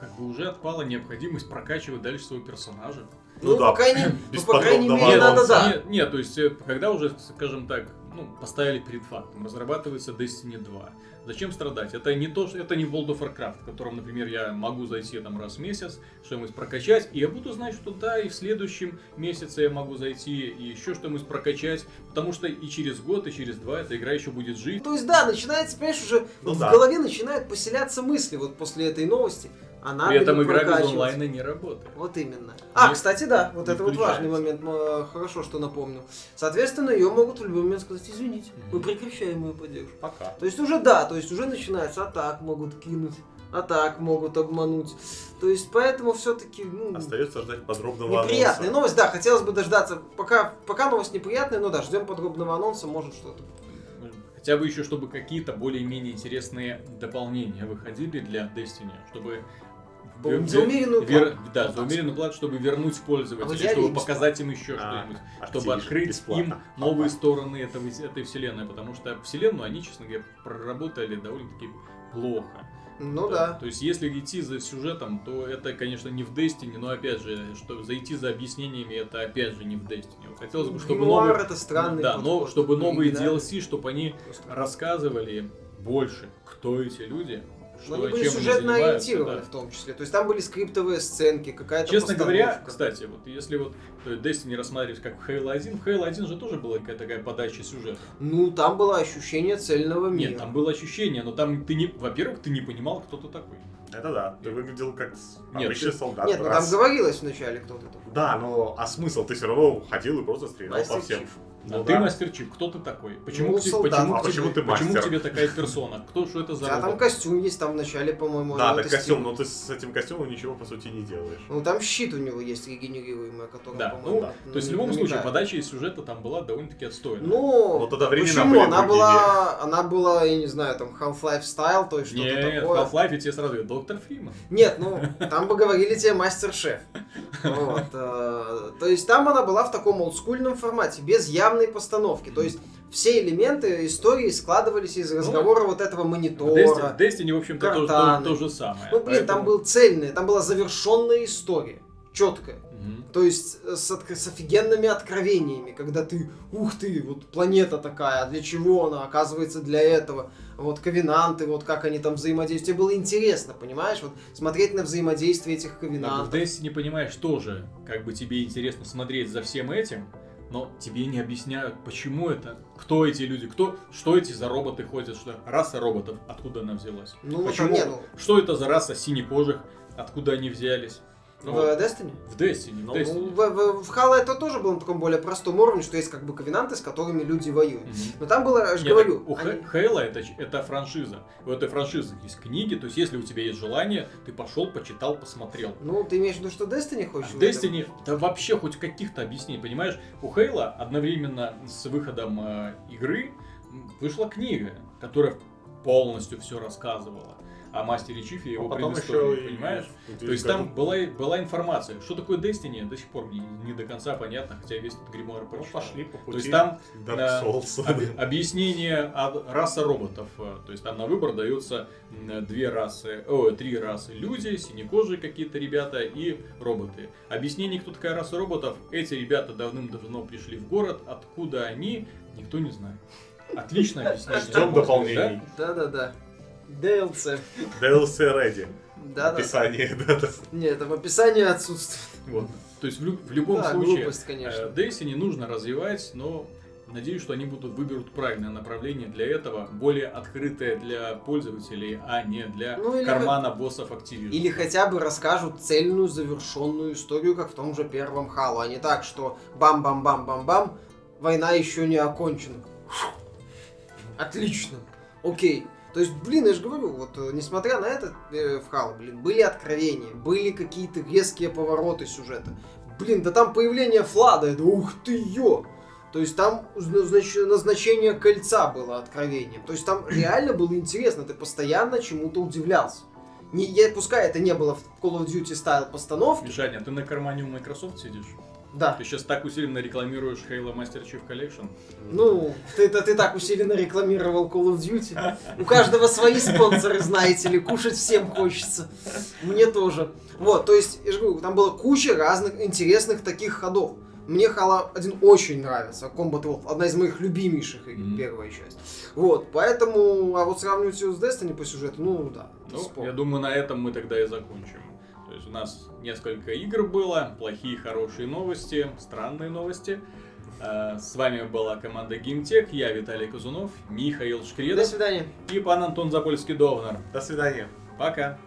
как бы уже отпала необходимость прокачивать дальше своего персонажа. Ну Ну, да, по крайней, без ну, по крайней мере, надо, анонса. да. Нет, нет, то есть, э, когда уже, скажем так, ну, поставили перед фактом, разрабатывается Destiny 2. Зачем страдать? Это не то, что это не World of Warcraft, в котором, например, я могу зайти там раз в месяц, что-нибудь прокачать, и я буду знать, что да, и в следующем месяце я могу зайти и еще что-нибудь прокачать, потому что и через год, и через два эта игра еще будет жить. То есть, да, начинается, понимаешь, уже Ну вот да. в голове начинают поселяться мысли вот после этой новости. А надо При этом игра без онлайна не работает. Вот именно. А, Не- кстати, да, вот это вот важный момент, э, хорошо, что напомнил. Соответственно, ее могут в любой момент сказать, извините, мы прекращаем ее поддержку. Пока. То есть уже да, то есть уже начинается, а так могут кинуть, а так могут обмануть. То есть поэтому все-таки, ну, Остается ждать подробного неприятная анонса. новость, да, хотелось бы дождаться, пока, пока новость неприятная, но да, ждем подробного анонса, может что-то. Хотя бы еще, чтобы какие-то более-менее интересные дополнения выходили для Destiny, чтобы По- За умеренную вер- плату. Да, за умеренную плату, чтобы вернуть А пользователей, идеале чтобы показать им еще А, что-нибудь, Activision чтобы открыть бесплатно. им новые стороны этого, этой вселенной, потому что вселенную они, честно говоря, проработали довольно-таки плохо. Ну да. То есть, если идти за сюжетом, то это, конечно, не в Destiny, но опять же, что зайти за объяснениями, это опять же не в Destiny. Хотелось бы, чтобы Гримуар новые, это странный да, но чтобы новые. DLC, чтобы они рассказывали больше, кто эти люди, Но что, они были сюжетно ориентированы да. в том числе. То есть там были скриптовые сценки, какая-то Честно говоря, постановка. кстати, вот если вот Destiny рассматривать как в Halo 1, в Halo 1 же тоже была какая-то такая подача сюжета. Ну, там было ощущение цельного мира. Нет, там было ощущение, но там ты не, во-первых, ты не понимал, кто ты такой. Это да, ты выглядел как Нет, обычный ты- солдат. Нет, ну там говорилось вначале, кто ты такой. Да, но а смысл? Ты все равно ходил и просто стрелял Мастер по всем. Чиф. Ну ты да. мастер Чип, кто ты такой? Почему, Ну, тебе- солдат. почему, А почему тебе- ты почему к мастер? тебе такая персона? Кто, что это за А там костюм есть, там вначале, по-моему, Да, так костюм, но ты с этим костюмом ничего по сути не делаешь. Ну там щит у него есть регенерируемый, который, Да, по-моему, ну, да, то есть в любом случае подача из сюжета там была довольно-таки отстойная. Ну, Но тогда времена почему? были Она была, она была, я не знаю, там, Half-Life Style, то есть что-то Нет, в такое. Half-Life тебе сразу доктор Фриман. Нет, ну, там бы говорили тебе мастер-шеф. Вот, э, то есть там она была в таком олдскульном формате, без явной постановки. То есть все элементы истории складывались из разговора вот этого В монитора. В Destiny, в общем-то, то, то- то же самое. Ну, блин, там Поэтому- был цельный, там была завершенная история, четкая. То есть э, с, отк- с офигенными откровениями, когда ты, ух ты, вот планета такая, а для чего она, оказывается, для этого. Вот ковенанты, вот как они там взаимодействуют. Тебе было интересно, понимаешь? Вот смотреть на взаимодействие этих Да, в ковенантов. Destiny, понимаешь, тоже, как бы тебе интересно смотреть за всем этим, но тебе не объясняют, почему это, кто эти люди, кто, что эти за роботы ходят, что раса роботов, откуда она взялась. Ну, почему, там, не, ну, что это за раса синекожих, откуда они взялись. В Ну, Destiny? в Destiny, в Destiny. Ну, в, в- в Halo это тоже было на таком более простом уровне, что есть как бы ковенанты, с которыми люди воюют. Мгм. Но там было, я же Нет, говорю, у они- Хейла это, это франшиза. У этой франшизы есть книги, то есть если у тебя есть желание, ты пошел, почитал, посмотрел. ну, ты имеешь в виду, что Destiny хочешь? В в этом? Destiny, да вообще хоть каких-то объяснений, понимаешь? У Хейла одновременно с выходом э, игры вышла книга, которая полностью все рассказывала о мастере Чифе и его А потом предыстории, еще и понимаешь? в То есть там была, была информация. Что такое Destiny, до сих пор мне не до конца понятно, хотя весь этот гримуар Ну, прочитал. пошли по пути То есть там Dark да, Souls. об- объяснение о раса роботов. э, То есть там на выбор дается м, две расы, о, три расы. Люди, синекожие какие-то ребята и роботы. Объяснение, кто такая раса роботов, эти ребята давным-давно пришли в город. Откуда они, никто не знает. Отличное объяснение. Ждем на мой взгляд, дополнений. DLC. DLC ready. Да-да. Описание, да, да. Нет, это в описании отсутствует. да. Вот. То есть в, лю- в любом Да, случае глупость, конечно. э, Destiny нужно развивать, но надеюсь, что они будут выберут правильное направление для этого, более открытое для пользователей, а не для Ну, или кармана боссов Activision. Или хотя бы расскажут цельную, завершенную историю, как в том же первом Халу, а не так, что бам-бам-бам-бам-бам, война еще не окончена. Отлично. Окей. То есть, блин, я же говорю, вот э, несмотря на это, э, в Хало, блин, были откровения, были какие-то резкие повороты сюжета. Блин, да там появление Флада, это ух ты ё! То есть там назнач- назначение кольца было откровением. То есть там реально было интересно, ты постоянно чему-то удивлялся. Не, я, пускай это не было в Call of Duty стайл постановки, Мишаня, ты на кармане у Microsoft сидишь? Да. Ты сейчас так усиленно рекламируешь Halo Master Chief Collection. Ну, ты, ты, ты так усиленно рекламировал Call of Duty. У каждого свои спонсоры, знаете ли, кушать всем хочется. Мне тоже. Вот, то есть, я же говорю, там была куча разных интересных таких ходов. Мне Halo 1 очень нравится, Combat Evolved, одна из моих любимейших игр, Мгм. первая часть. Вот, поэтому, а вот сравнивать ее с Destiny по сюжету, ну да, Ну, я думаю, на этом мы тогда и закончим. Нас несколько игр было, плохие, хорошие новости, странные новости. Э, С вами была команда GameTech, я Виталий Казунов, Михаил До Шкредов свидания. и пан Антон Запольский-Довнер. До свидания. Пока!